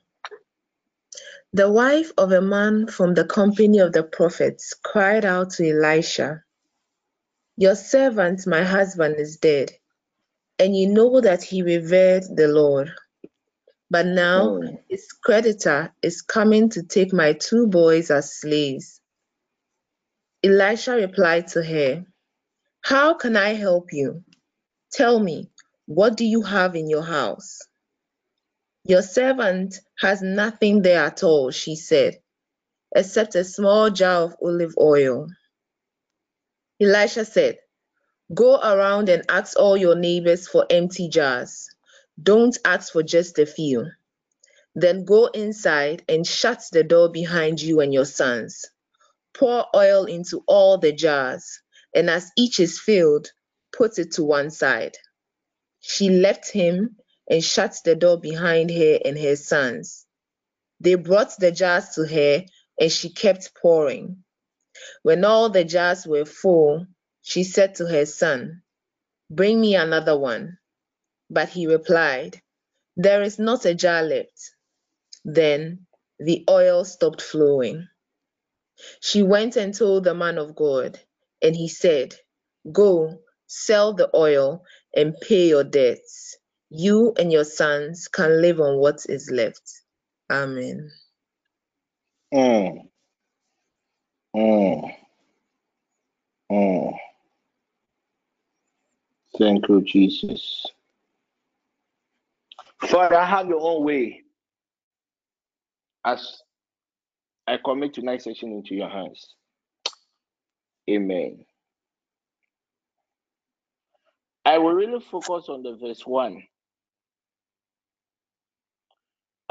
The wife of a man from the company of the prophets cried out to Elisha, Your servant, my husband, is dead, and you know that he revered the Lord. But now Hmm. his creditor is coming to take my two boys as slaves. Elisha replied to her, How can I help you? Tell me, what do you have in your house? Your servant has nothing there at all, she said, except a small jar of olive oil. Elisha said, Go around and ask all your neighbors for empty jars. Don't ask for just a few. Then go inside and shut the door behind you and your sons. Pour oil into all the jars, and as each is filled, put it to one side. She left him and shut the door behind her and her sons. They brought the jars to her, and she kept pouring. When all the jars were full, She said to her son, Bring me another one. But he replied, There is not a jar left. Then the oil stopped flowing. She went and told the man of God, and he said, Go, sell the oil and pay your debts. You and your sons can live on what is left. Amen. Mm. Mm. Mm. Thank you, Jesus. Father, I have your own way as I commit tonight's session into your hands. Amen. I will really focus on the verse 1.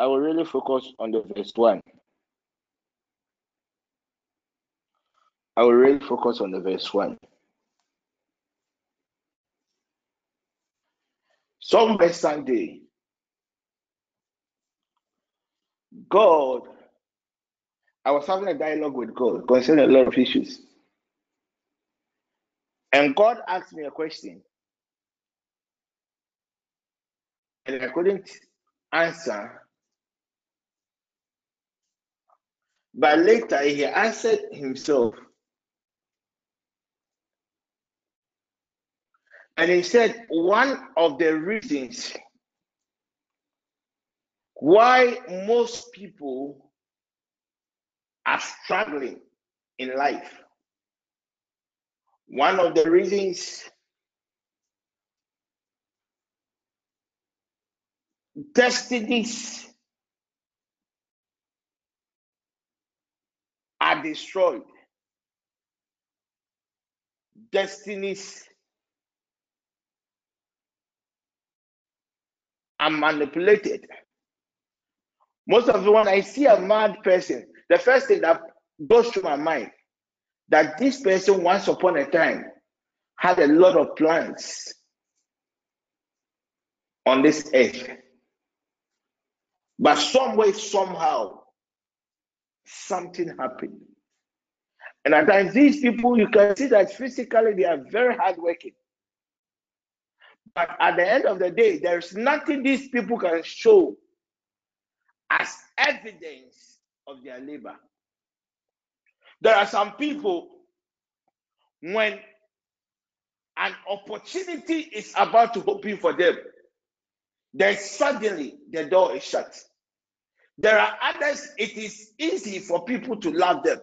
I will really focus on the verse 1. I will really focus on the verse 1. Somewhere Sunday, God, I was having a dialogue with God concerning a lot of issues. And God asked me a question. And I couldn't answer. But later he answered himself. And he said, one of the reasons why most people are struggling in life, one of the reasons destinies are destroyed, destinies are manipulated. Most of the when I see a mad person, the first thing that goes through my mind that this person once upon a time had a lot of plans on this earth. But some way, somehow, something happened. And at times, these people, you can see that physically they are very hardworking. But at the end of the day, there's nothing these people can show as evidence of their labor. There are some people, when an opportunity is about to open for them, then suddenly the door is shut. There are others, it is easy for people to love them,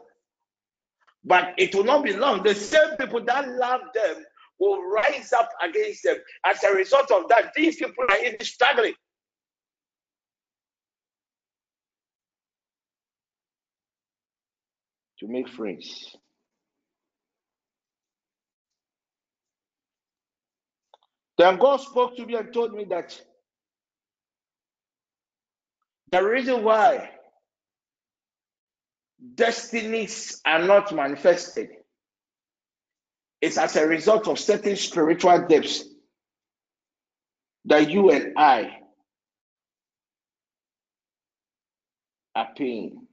but it will not be long. The same people that love them will rise up against them. As a result of that, these people are even struggling. To make friends. Then God spoke to me and told me that the reason why destinies are not manifested is as a result of certain spiritual depths that you and I are paying.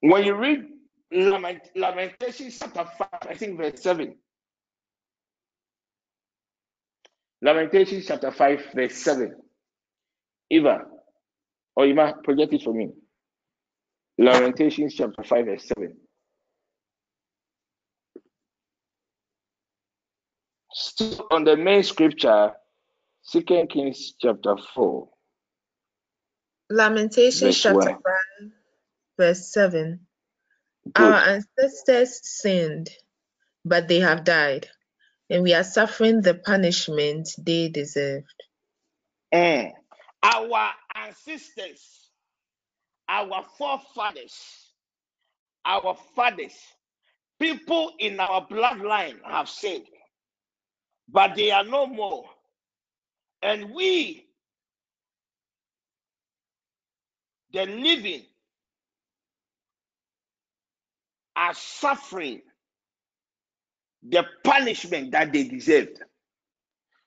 When you read Lament, Lamentations chapter 5, I think verse 7. Lamentations chapter 5, verse 7. Eva, or you might project it for me. Lamentations chapter 5, verse 7. Still on the main scripture, Second Kings chapter 4. Lamentations chapter 5, verse 7. Good. Our ancestors sinned, but they have died, and we are suffering the punishment they deserved. Mm. Our ancestors, our forefathers, our fathers, people in our bloodline have sinned, but they are no more. And we, the living, are suffering the punishment that they deserved.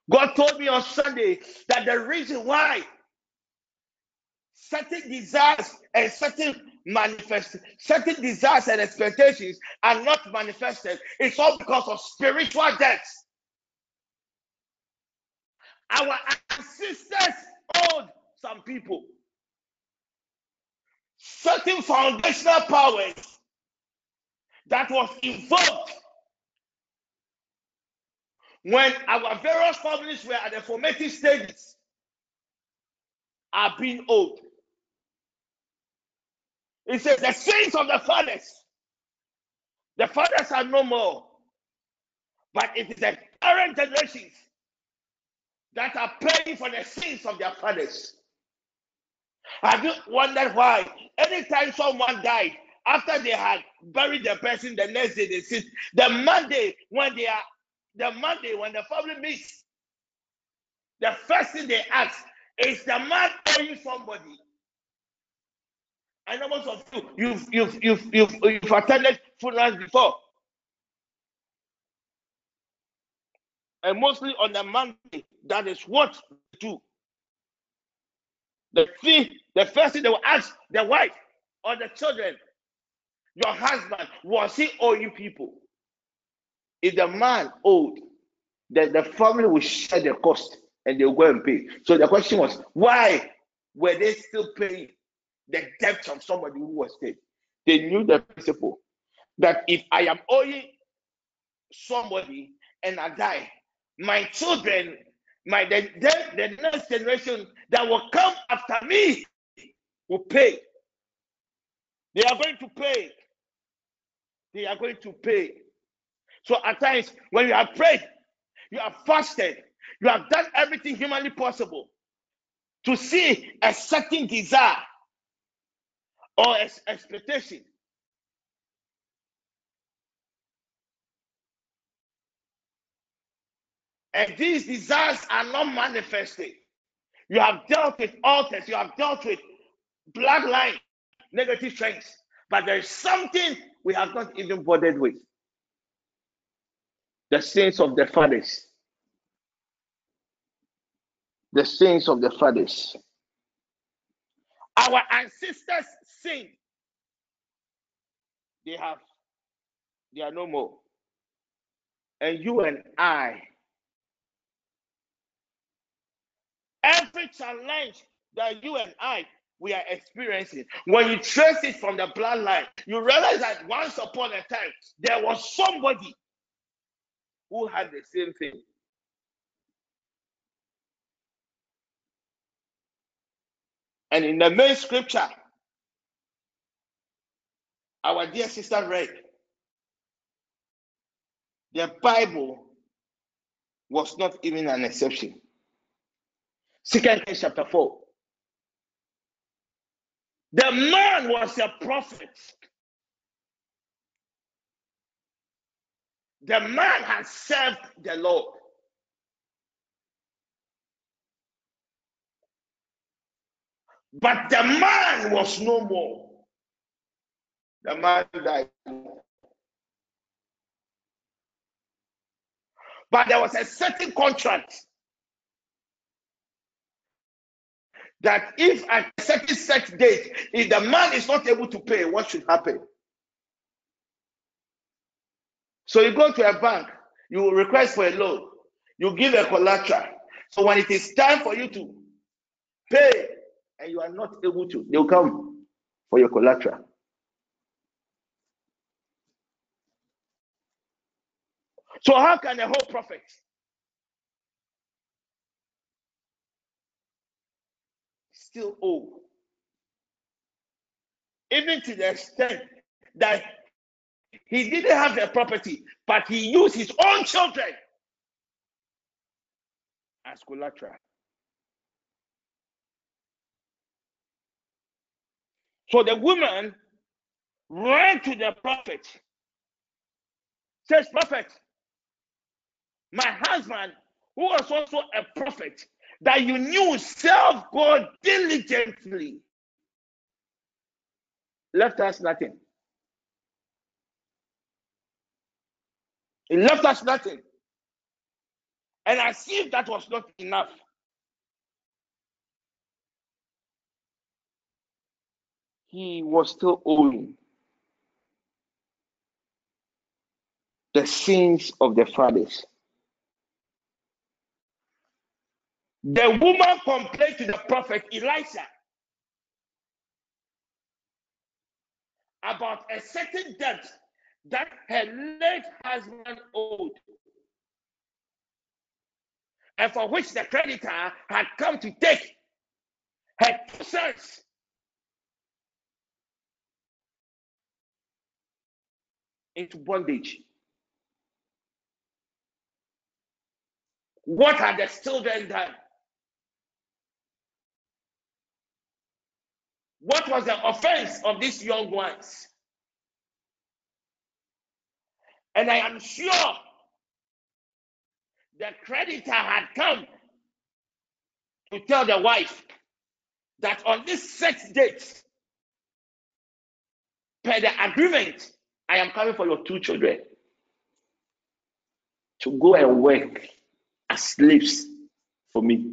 God told me on Sunday that the reason why certain desires and certain manifest certain desires and expectations are not manifested, it's all because of spiritual death. Our ancestors owed some people certain foundational powers that was invoked when our various families were at the formative stages are being owed. It says the sins of the fathers. The fathers are no more, but it is the current generations that are paying for the sins of their fathers. Have you wondered why? Anytime someone died, after they had buried the person, the next day they sit. The Monday when they are, the Monday when the family meets, the first thing they ask is the man owing somebody. I know most of you, you've you've you've you've, you've attended funerals before. And mostly on the Monday, that is what we do. The thing, the first thing they will ask the wife or the children, your husband, was he owing people? If the man owed, then the family will share the cost and they'll go and pay. So the question was, why were they still paying the debt of somebody who was dead? They knew the principle that if I am owing somebody and I die, my children, my the, the, the next generation that will come after me will pay. They are going to pay. They are going to pay. So at times, when you have prayed, you have fasted, you have done everything humanly possible to see a certain desire or expectation and these desires are not manifested. You have dealt with altars, you have dealt with bloodline, negative strengths, but there is something we have not even bothered with the sins of the fathers. The sins of the fathers. Our ancestors sinned. They have, they are no more. And you and I Every challenge that you and I we are experiencing, when you trace it from the bloodline, you realize that once upon a time there was somebody who had the same thing. And in the main scripture, our dear sister read, the Bible was not even an exception. Second Kings chapter 4. The man was a prophet. The man has served the Lord. But the man was no more. The man died. But there was a certain contract that if at a certain set date, if the man is not able to pay, what should happen? So you go to a bank, you request for a loan, you give a collateral. So when it is time for you to pay and you are not able to, they'll come for your collateral. So how can a whole prophet still owe. Even to the extent that he didn't have the property, but he used his own children as collateral. So the woman ran to the prophet, says, Prophet, my husband, who was also a prophet, that you knew serve God diligently left us nothing. He left us nothing. And as if that was not enough, he was still owing the sins of the fathers. The woman complained to the prophet Elisha about a certain debt that her late husband owed, and for which the creditor had come to take her sons into bondage. What had the children done? What was the offense of these young ones? And I am sure the creditor had come to tell the wife that on this set date, per the agreement, I am coming for your two children to go and work as slaves for me.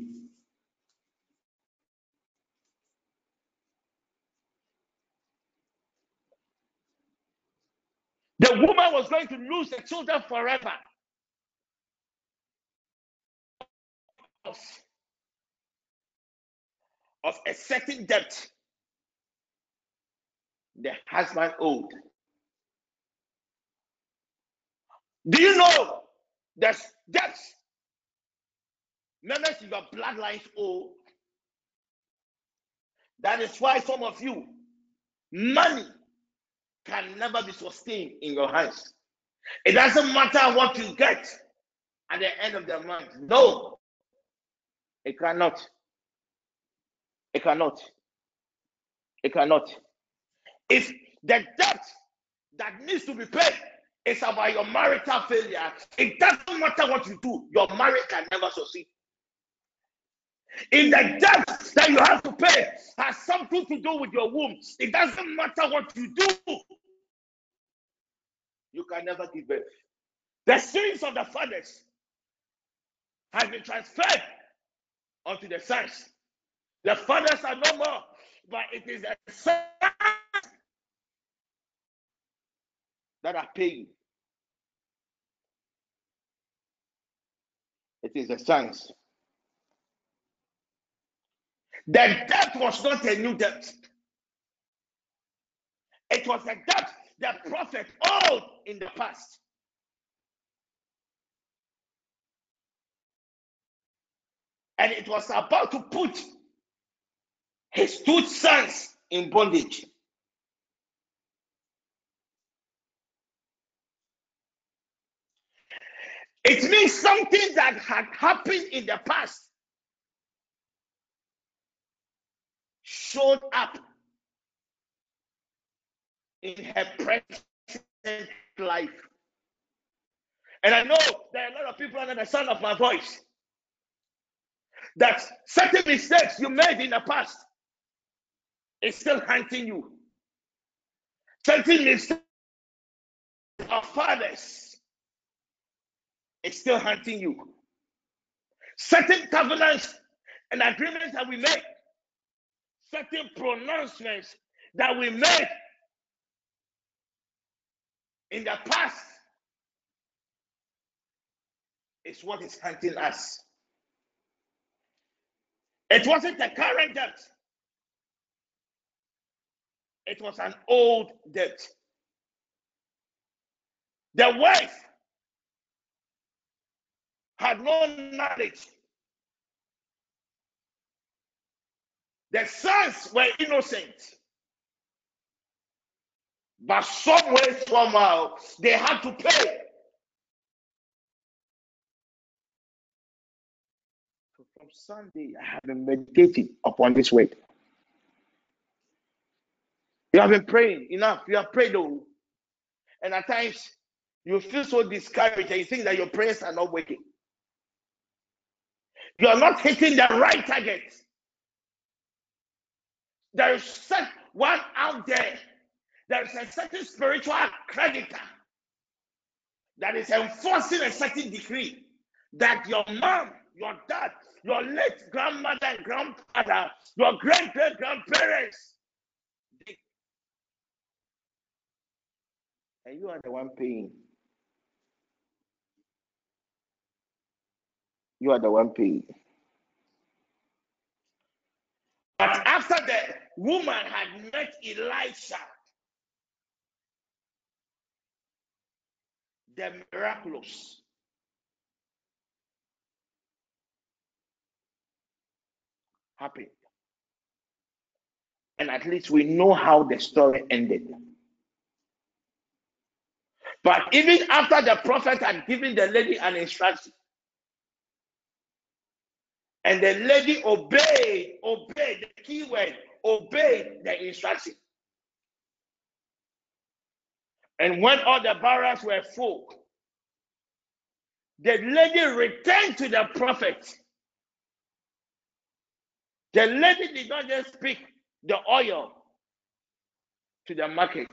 The woman was going to lose the children forever. Of a certain debt the husband owed. Do you know that debts members in your bloodlines owe? That is why some of you, money can never be sustained in your hands. It doesn't matter what you get at the end of the month. No, it cannot. It cannot. It cannot. If the debt that needs to be paid is about your marital failure, it doesn't matter what you do, your marriage can never succeed. In the debt that you have to pay has something to do with your womb. It doesn't matter what you do, you can never give birth. The sins of the fathers have been transferred onto the sons. The fathers are no more, but it is the sons that are paying. It is the sons. The debt was not a new debt. It was a debt the prophet owed in the past. And it was about to put his two sons in bondage. It means something that had happened in the past showed up in her present life. And I know there are a lot of people under the sound of my voice that certain mistakes you made in the past is still hunting you. Certain mistakes of fathers is still hunting you. Certain covenants and agreements that we make, certain pronouncements that we made in the past is what is hunting us. It wasn't a current debt, it was an old debt. The wife had no knowledge. The sons were innocent. But some way, somehow, they had to pay. So from Sunday, I have been meditating upon this word. You have been praying enough. You have prayed, though. And at times, you feel so discouraged and you think that your prayers are not working. You are not hitting the right target. There is such one out there there's a certain spiritual creditor that is enforcing a certain decree that your mom, your dad, your late grandmother and grandfather, your great great grandparents, and you are the one paying. You are the one paying. But after the woman had met Elisha, the miraculous happened. And at least we know how the story ended. But even after the prophet had given the lady an instruction, and the lady obeyed, obeyed the key word, obeyed the instruction. And when all the barrels were full, the lady returned to the prophet. The lady did not just speak the oil to the market.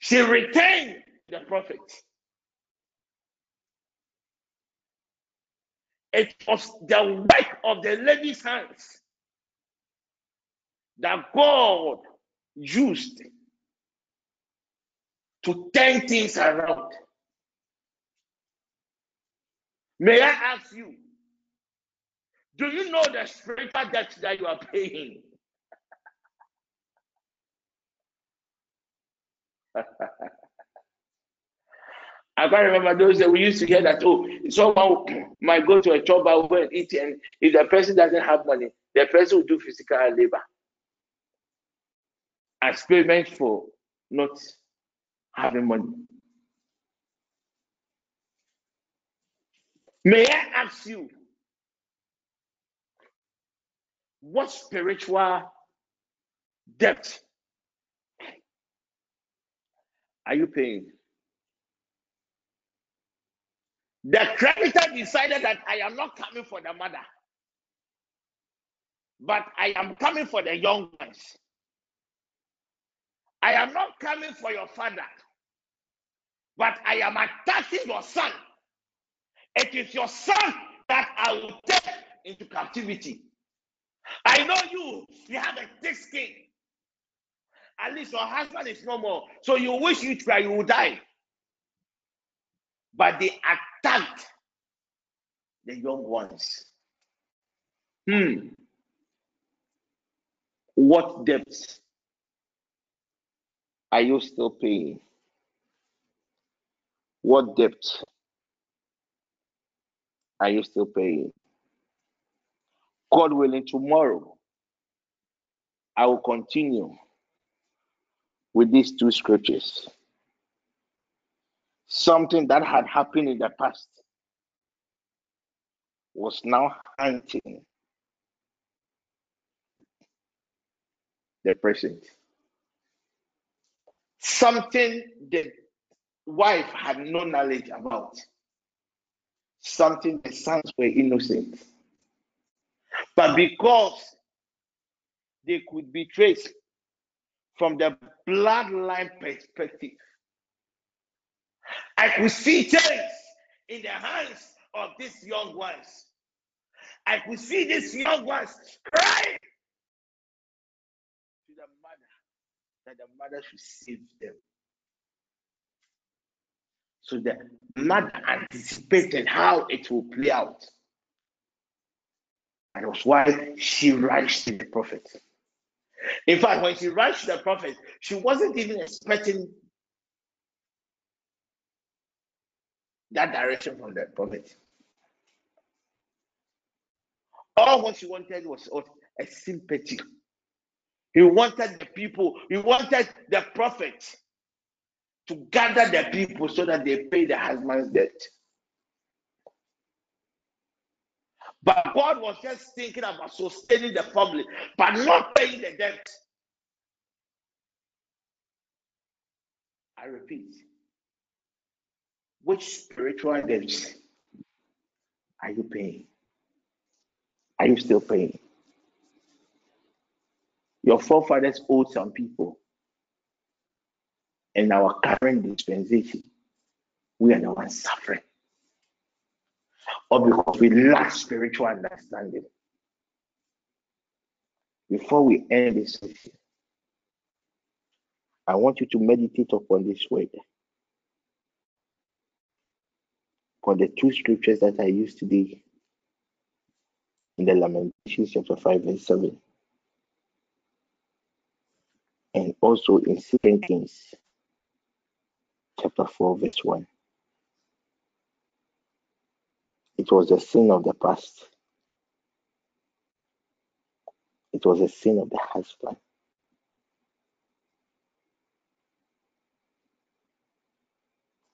She returned the prophet. It was the work of the lady's hands that God used to turn things around. May I ask you, do you know the spiritual debt that you are paying? I can't remember those that we used to hear that, oh, someone might go to a job go and eat, and if the person doesn't have money, the person will do physical labor as payment for not having money. May I ask you, what spiritual debt are you paying? The creditor decided that I am not coming for the mother, but I am coming for the young ones. I am not coming for your father, but I am attacking your son. It is your son that I will take into captivity. I know you, you have a thick skin. At least your husband is no more. So you wish you try, you will die. But they attacked the young ones. Hmm. What debts are you still paying? What debt are you still paying? God willing, tomorrow I will continue with these two scriptures. Something that had happened in the past was now hunting the present. Something the wife had no knowledge about. Something the sons were innocent. But because they could be traced from the bloodline perspective, I could see chains in the hands of these young ones. I could see these young ones crying to the mother that the mother should save them. So the mother anticipated how it will play out. And was why she rushed to the prophet. In fact, when she rushed to the prophet, she wasn't even expecting that direction from the prophet. All what she wanted was a sympathy. He wanted the people, he wanted the prophet to gather the people so that they pay the husband's debt. But God was just thinking about sustaining the family, but not paying the debt. I repeat, which spiritual debts are you paying? Are you still paying? Your forefathers owed some people. In our current dispensation, we are the ones suffering. Or because we lack spiritual understanding. Before we end this session, I want you to meditate upon this word. On the two scriptures that I used today in the Lamentations chapter 5 verse 7 and also in 2 Kings chapter 4 verse 1. It was a sin of the past. It was a sin of the husband.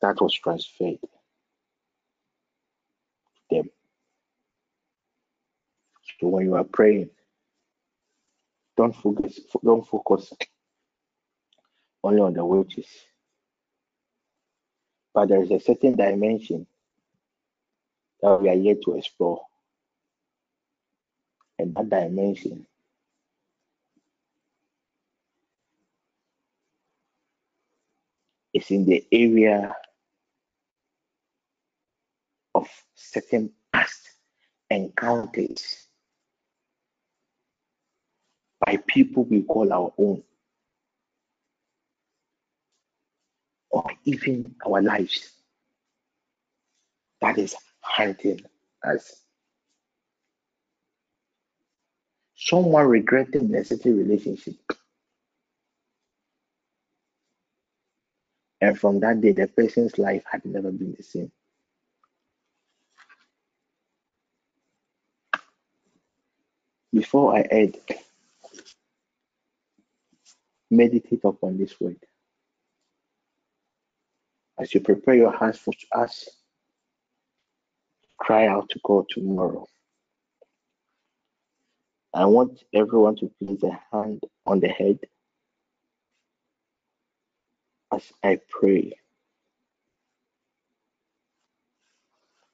That was transferred to them. So when you are praying, don't focus don't focus only on the wages. But there is a certain dimension that we are yet to explore. And that dimension is in the area of certain past encounters by people we call our own, or even our lives. That is hunting us. Someone regretting a certain relationship. And from that day, the person's life had never been the same. Before I end, meditate upon this word. As you prepare your hands for us, cry out to God tomorrow. I want everyone to place a hand on the head as I pray.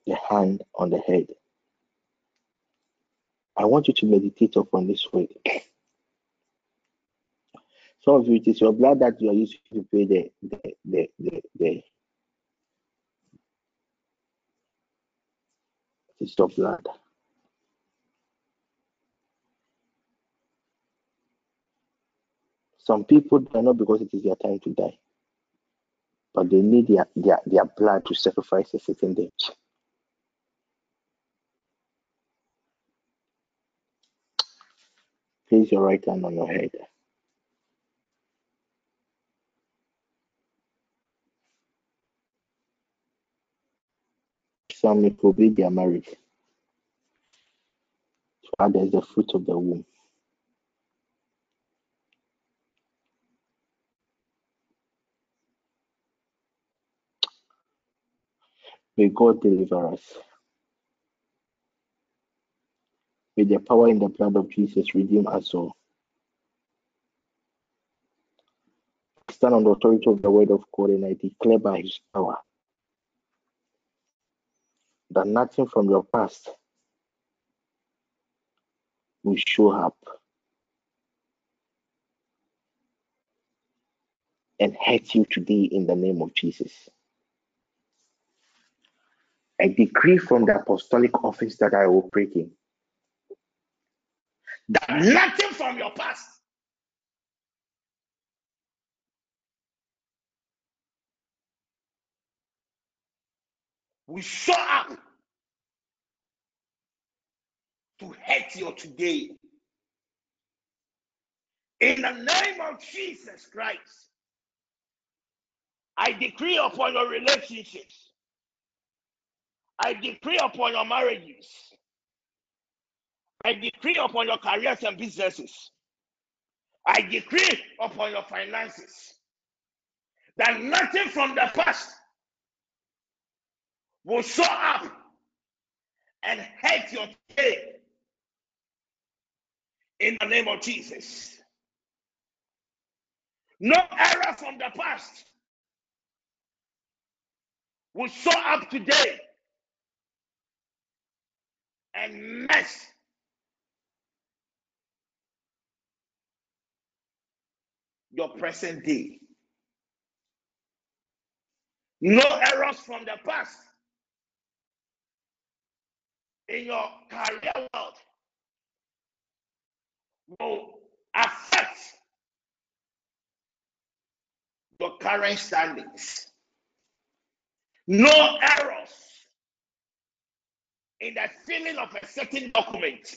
The hand on the head. I want you to meditate upon this word. Some of you, it is your blood that you are using to pay the the the the, the it's your blood. Some people are not because it is their time to die, but they need their, their, their blood to sacrifice a certain day. Place your right hand on your head. May forbid their marriage. To others, the fruit of the womb. May God deliver us. May the power in the blood of Jesus redeem us all. Stand on the authority of the word of God and I declare by his power that nothing from your past will show up and hurt you today in the name of Jesus. I decree from the apostolic office that I operate in that nothing from your past will show up to hurt your today. In the name of Jesus Christ, I decree upon your relationships, I decree upon your marriages, I decree upon your careers and businesses, I decree upon your finances that nothing from the past will show up and hurt your today. In the name of Jesus. No error from the past will show up today and mess your present day. No errors from the past in your career world will affect your current standings. No errors in the filling of a certain document.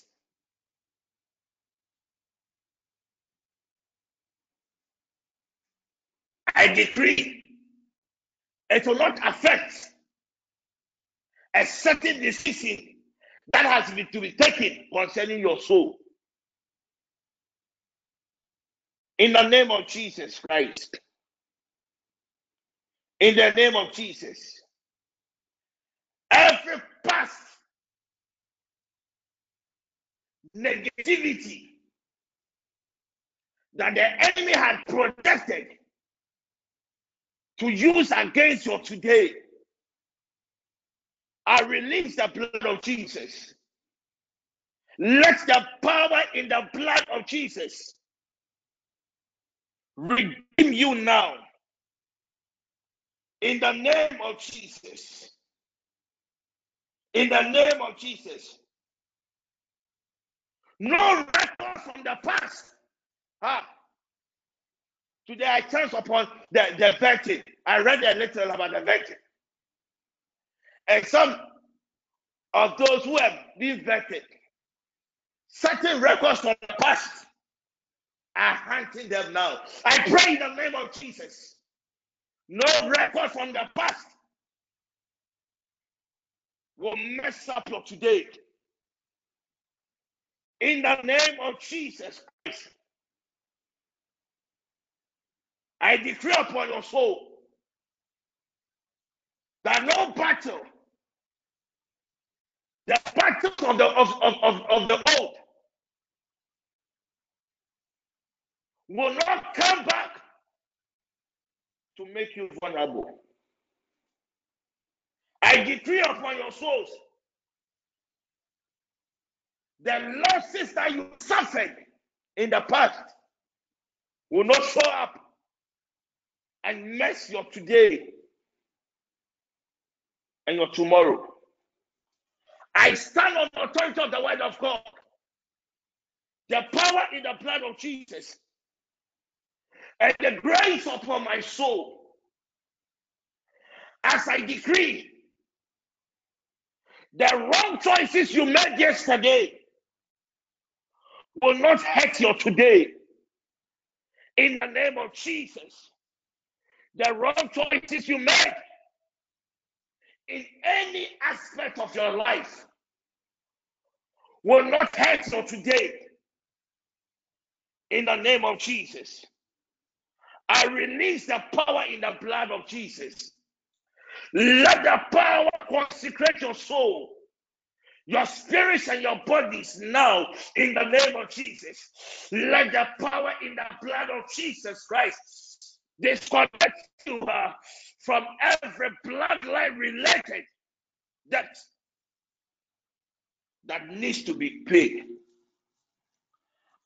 I decree it will not affect a certain decision that has been to be taken concerning your soul. In the name of Jesus Christ. In the name of Jesus. Every past negativity that the enemy had protected to use against you today, I release the blood of Jesus. Let the power in the blood of Jesus redeem you now. In the name of Jesus. In the name of Jesus. No record from the past. Ah. Today I chance upon the, the vetting. I read a little about the vetting. And some of those who have been vetted, certain records from the past are hunting them now. I pray in the name of Jesus. No record from the past will mess up your today. In the name of Jesus Christ, I decree upon your soul that no battle, the practice of the of, of, of, of the old will not come back to make you vulnerable. I decree upon your souls the losses that you suffered in the past will not show up and mess your today and your tomorrow. I stand on the authority of the word of God, the power in the blood of Jesus, and the grace upon my soul. As I decree, the wrong choices you made yesterday will not hurt your today. In the name of Jesus, the wrong choices you made in any aspect of your life will not hurt your today. In the name of Jesus, I release the power in the blood of Jesus. Let the power consecrate your soul, your spirits, and your bodies now in the name of Jesus. Let the power in the blood of Jesus Christ disconnect you uh, from every bloodline related debt that needs to be paid.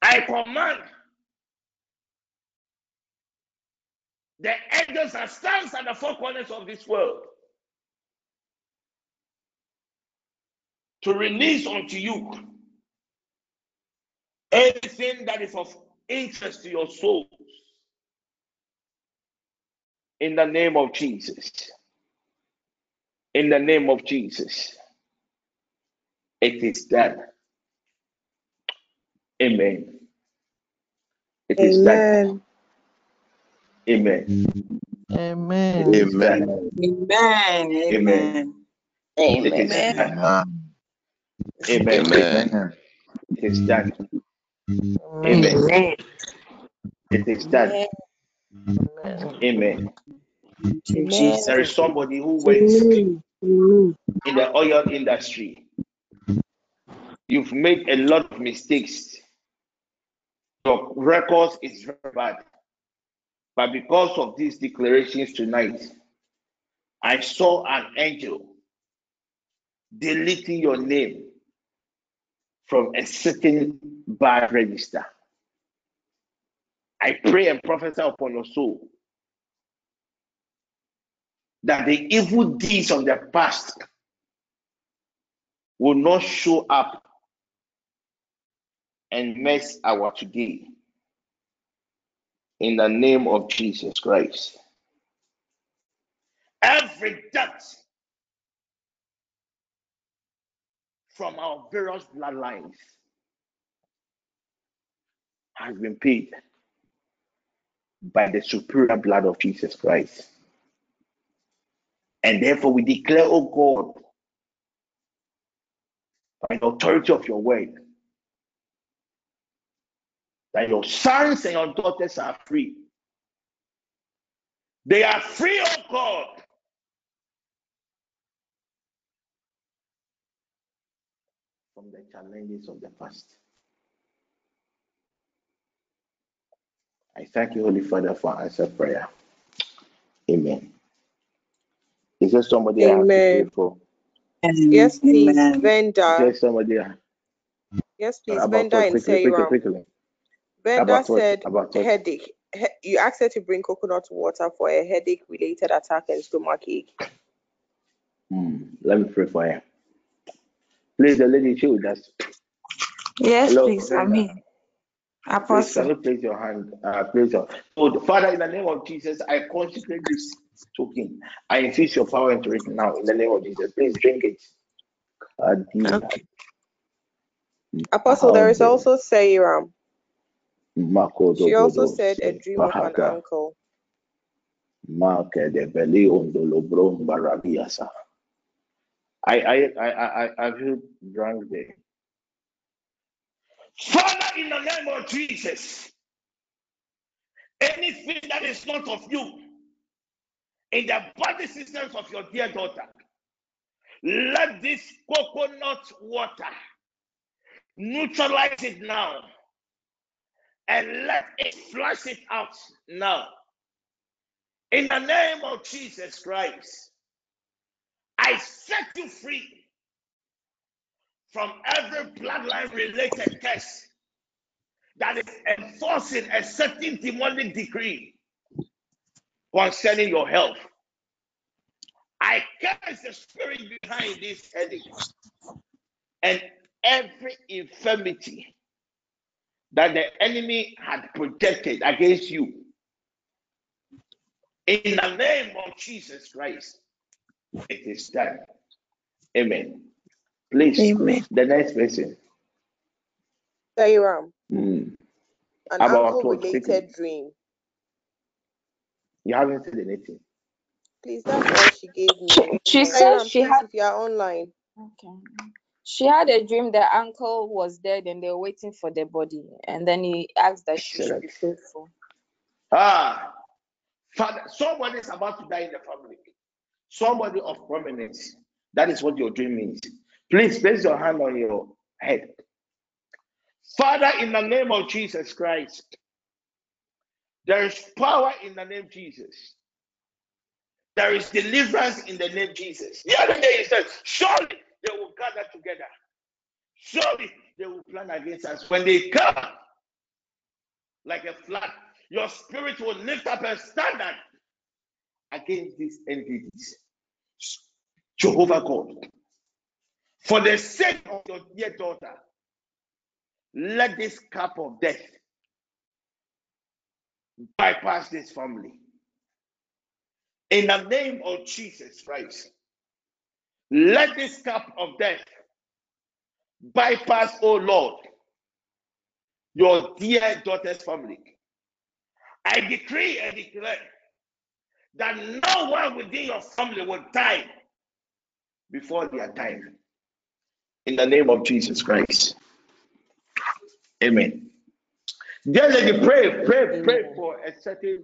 I command the angels that stands at the four corners of this world to release unto you anything that is of interest to your souls in the name of Jesus. In the name of Jesus. It is done. Amen. It is Amen. done. Amen. Amen. It is done. Amen. Amen. Amen. It is Amen. done. Amen. Amen. It is done. Amen. Amen. Amen. It is done. Amen. Amen. There is somebody who works in the oil industry. You've made a lot of mistakes. Your records is very bad. But because of these declarations tonight, I saw an angel deleting your name from a certain bad register. I pray and prophesy upon your soul that the evil deeds of the past will not show up and mess our today. In the name of Jesus Christ. Every debt from our various bloodlines has been paid by the superior blood of Jesus Christ. And therefore, we declare, oh God, by the authority of your word, that your sons and your daughters are free. They are free, oh God. From the challenges of the past. I thank you, Holy Father, for answer prayer. Amen. Is there somebody Amen. I have to pray for? Yes, please, Amen. Venda. Is there somebody? Yes, please, Venda and Sayram. Venda said about headache. He, you asked her to bring coconut water for a headache-related attack and stomach ache. Hmm. Let me pray for her. Please, the lady, she with us. Yes, Hello, please. Venda. I'm here. Apostle. Please, can you place your hand? Uh, place your. So, Father, in the name of Jesus, I consecrate this token. I infuse your power into it now. In the name of Jesus, please drink it. Okay. Apostle, there is also Sayram. She also said a dream of an uncle. I I I I I feel drunk there. Father, in the name of Jesus, anything that is not of you in the body systems of your dear daughter, let this coconut water neutralize it now and let it flush it out now. In the name of Jesus Christ, I set you free from every bloodline related curse that is enforcing a certain demonic decree concerning your health. I curse the spirit behind this headache and every infirmity that the enemy had projected against you. In the name of Jesus Christ, it is done. Amen. Please, Amen. the next person. Sayram. Mm. An uncle-related dream. You haven't said anything. Please, that's all she gave me. She said she had. If you are online. Okay. She had a dream the uncle was dead and they were waiting for the body, and then he asked that she should be faithful. Ah, Father, somebody is about to die in the family. Somebody of prominence. That is what your dream means. Please place your hand on your head. Father, in the name of Jesus Christ, there is power in the name Jesus. There is deliverance in the name Jesus. The other day he said, Surely they will gather together. Surely they will plan against us. When they come like a flood, your spirit will lift up a standard against these entities. Jehovah God, for the sake of your dear daughter, let this cup of death bypass this family. In the name of Jesus Christ, let this cup of death bypass, oh Lord, your dear daughter's family. I decree and declare that no one within your family will die before their time. In the name of Jesus Christ. Amen. Dear lady, pray, pray, pray for a certain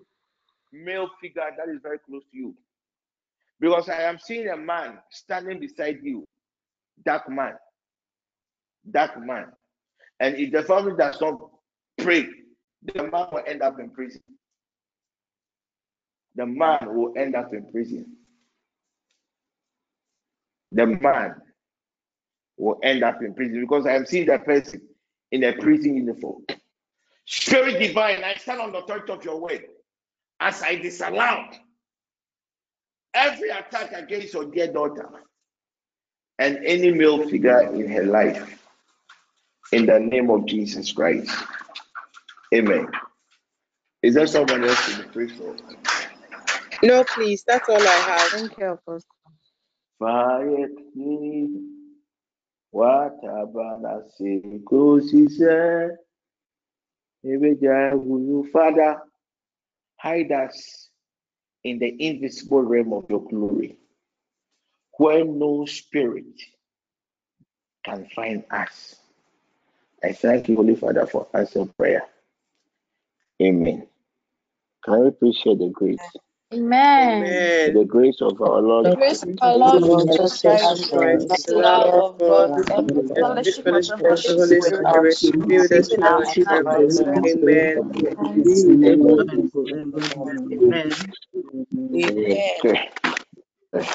male figure that is very close to you. Because I am seeing a man standing beside you, dark man, dark man. And if the family does not pray, the man will end up in prison. The man will end up in prison. The man will end up in prison because I am seeing that person in a prison uniform. Spirit divine, I stand on the authority of your word as I disallow every attack against your dear daughter and any male figure in her life. In the name of Jesus Christ. Amen. Is there someone else to be prayed for? No, please. That's all I have. Thank you, Apostle. Fire me. Say? Because he said, Father, hide us in the invisible realm of your glory, where no spirit can find us. I thank you, Holy Father, for answering prayer. Amen. Can we share the grace? Amen. Amen. The grace of our Lord. The grace of our Lord Jesus Christ, Christ, the love of God, and the and the fellowship of fellowship the of the Holy Holy Spirit be with us now and forever. Amen. Amen. Amen. Okay.